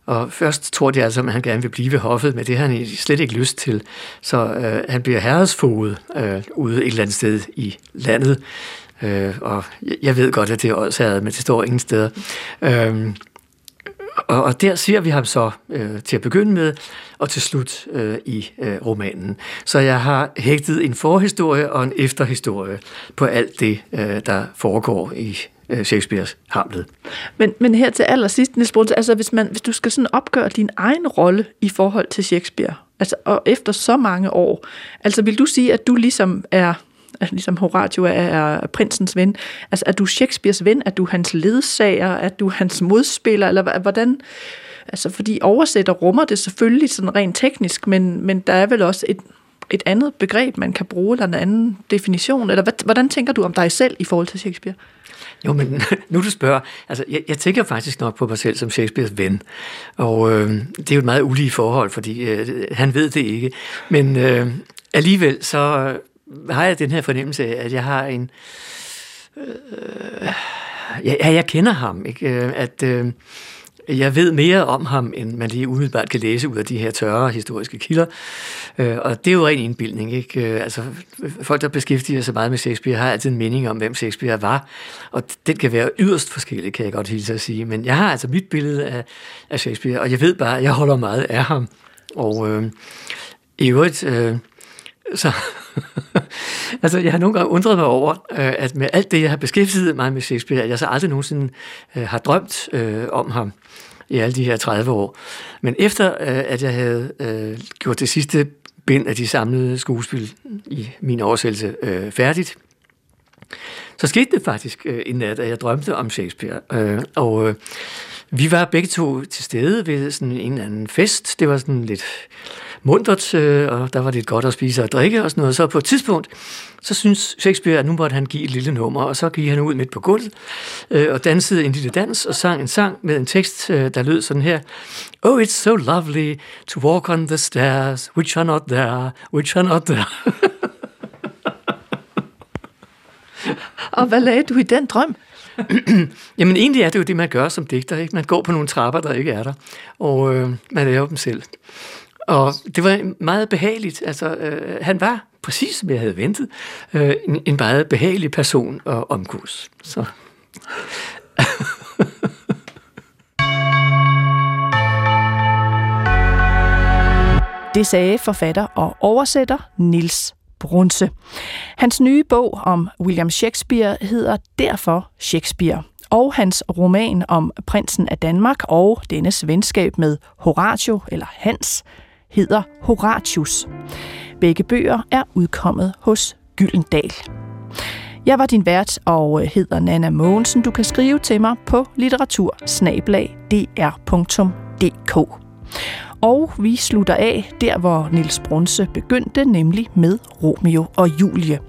og først tror de altså, at han gerne vil blive ved hoffet, men det har han slet ikke lyst til. Så øh, han bliver herresfoget øh, ude et eller andet sted i landet. Øh, og jeg ved godt, at det er også men det står ingen steder. Øh, og, og der ser vi ham så øh, til at begynde med, og til slut øh, i øh, romanen. Så jeg har hægtet en forhistorie og en efterhistorie på alt det, øh, der foregår i øh, Shakespeares Hamlet. Men, men her til allersidst, Niels Brunse, altså hvis, man, hvis du skal sådan opgøre din egen rolle i forhold til Shakespeare, altså, og efter så mange år, altså vil du sige, at du ligesom er altså, ligesom Horatio er, er prinsens ven. Altså, er du Shakespeares ven? Er du hans ledsager? Er du hans modspiller? Eller hvordan? Altså, fordi oversætter rummer det selvfølgelig sådan rent teknisk, men, men der er vel også et, et andet begreb, man kan bruge, eller en anden definition. Eller hvad, hvordan tænker du om dig selv i forhold til Shakespeare? Jo, men nu du spørger, altså jeg, jeg tænker faktisk nok på mig selv som Shakespeares ven, og øh, det er jo et meget ulige forhold, fordi øh, han ved det ikke, men øh, alligevel så øh, har jeg den her fornemmelse af, at jeg har en... Øh, øh ja, jeg kender ham, ikke? Øh, at øh, jeg ved mere om ham, end man lige umiddelbart kan læse ud af de her tørre historiske kilder. Øh, og det er jo ren indbildning, ikke? Øh, altså, folk, der beskæftiger sig meget med Shakespeare, har altid en mening om, hvem Shakespeare var. Og den kan være yderst forskellig, kan jeg godt hilse at sige. Men jeg har altså mit billede af, af Shakespeare, og jeg ved bare, at jeg holder meget af ham. Og øh, i øvrigt... Øh, så, altså, jeg har nogle gange undret mig over, øh, at med alt det, jeg har beskæftiget mig med Shakespeare, at jeg så aldrig nogensinde øh, har drømt øh, om ham i alle de her 30 år. Men efter, øh, at jeg havde øh, gjort det sidste bind af de samlede skuespil i min oversættelse øh, færdigt, så skete det faktisk øh, en nat, at jeg drømte om Shakespeare. Øh, og øh, vi var begge to til stede ved sådan en eller anden fest. Det var sådan lidt mundret, øh, og der var lidt godt at spise og drikke og sådan noget. Så på et tidspunkt, så synes Shakespeare, at nu måtte han give et lille nummer, og så gik han ud midt på gulvet øh, og dansede en lille dans og sang en sang med en tekst, øh, der lød sådan her. Oh, it's so lovely to walk on the stairs, which are not there, which are not there. Og hvad lagde du i den drøm? Jamen egentlig er det jo det, man gør som digter. Ikke? Man går på nogle trapper, der ikke er der, og øh, man laver dem selv. Og det var meget behageligt. Altså, øh, han var, præcis som jeg havde ventet, øh, en, en meget behagelig person at omgås. Så. Det sagde forfatter og oversætter Nils Brunse. Hans nye bog om William Shakespeare hedder derfor Shakespeare, og hans roman om prinsen af Danmark og dennes venskab med Horatio, eller Hans, hedder Horatius. Begge bøger er udkommet hos Gyldendal. Jeg var din vært og øh, hedder Nana Mogensen. Du kan skrive til mig på litteratursnablag.dr.dk. Og vi slutter af der, hvor Nils Brunse begyndte, nemlig med Romeo og Julie.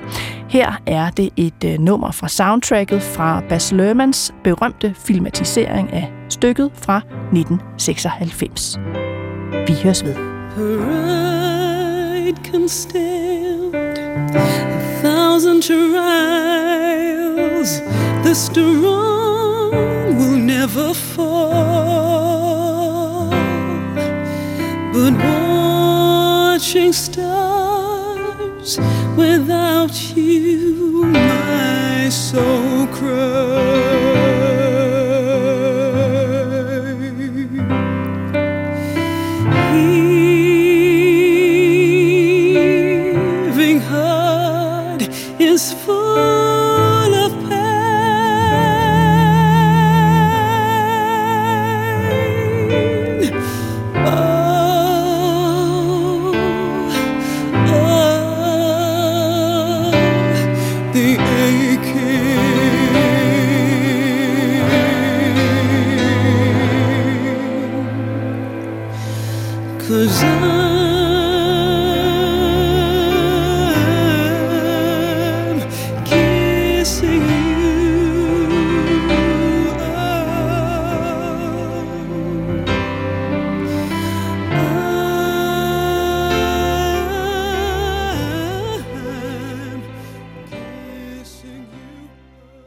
Her er det et øh, nummer fra soundtracket fra Bas Lermans berømte filmatisering af stykket fra 1996. Vi høres ved. Pride can stand a thousand trials. The strong will never fall. But watching stars without you, my soul cries.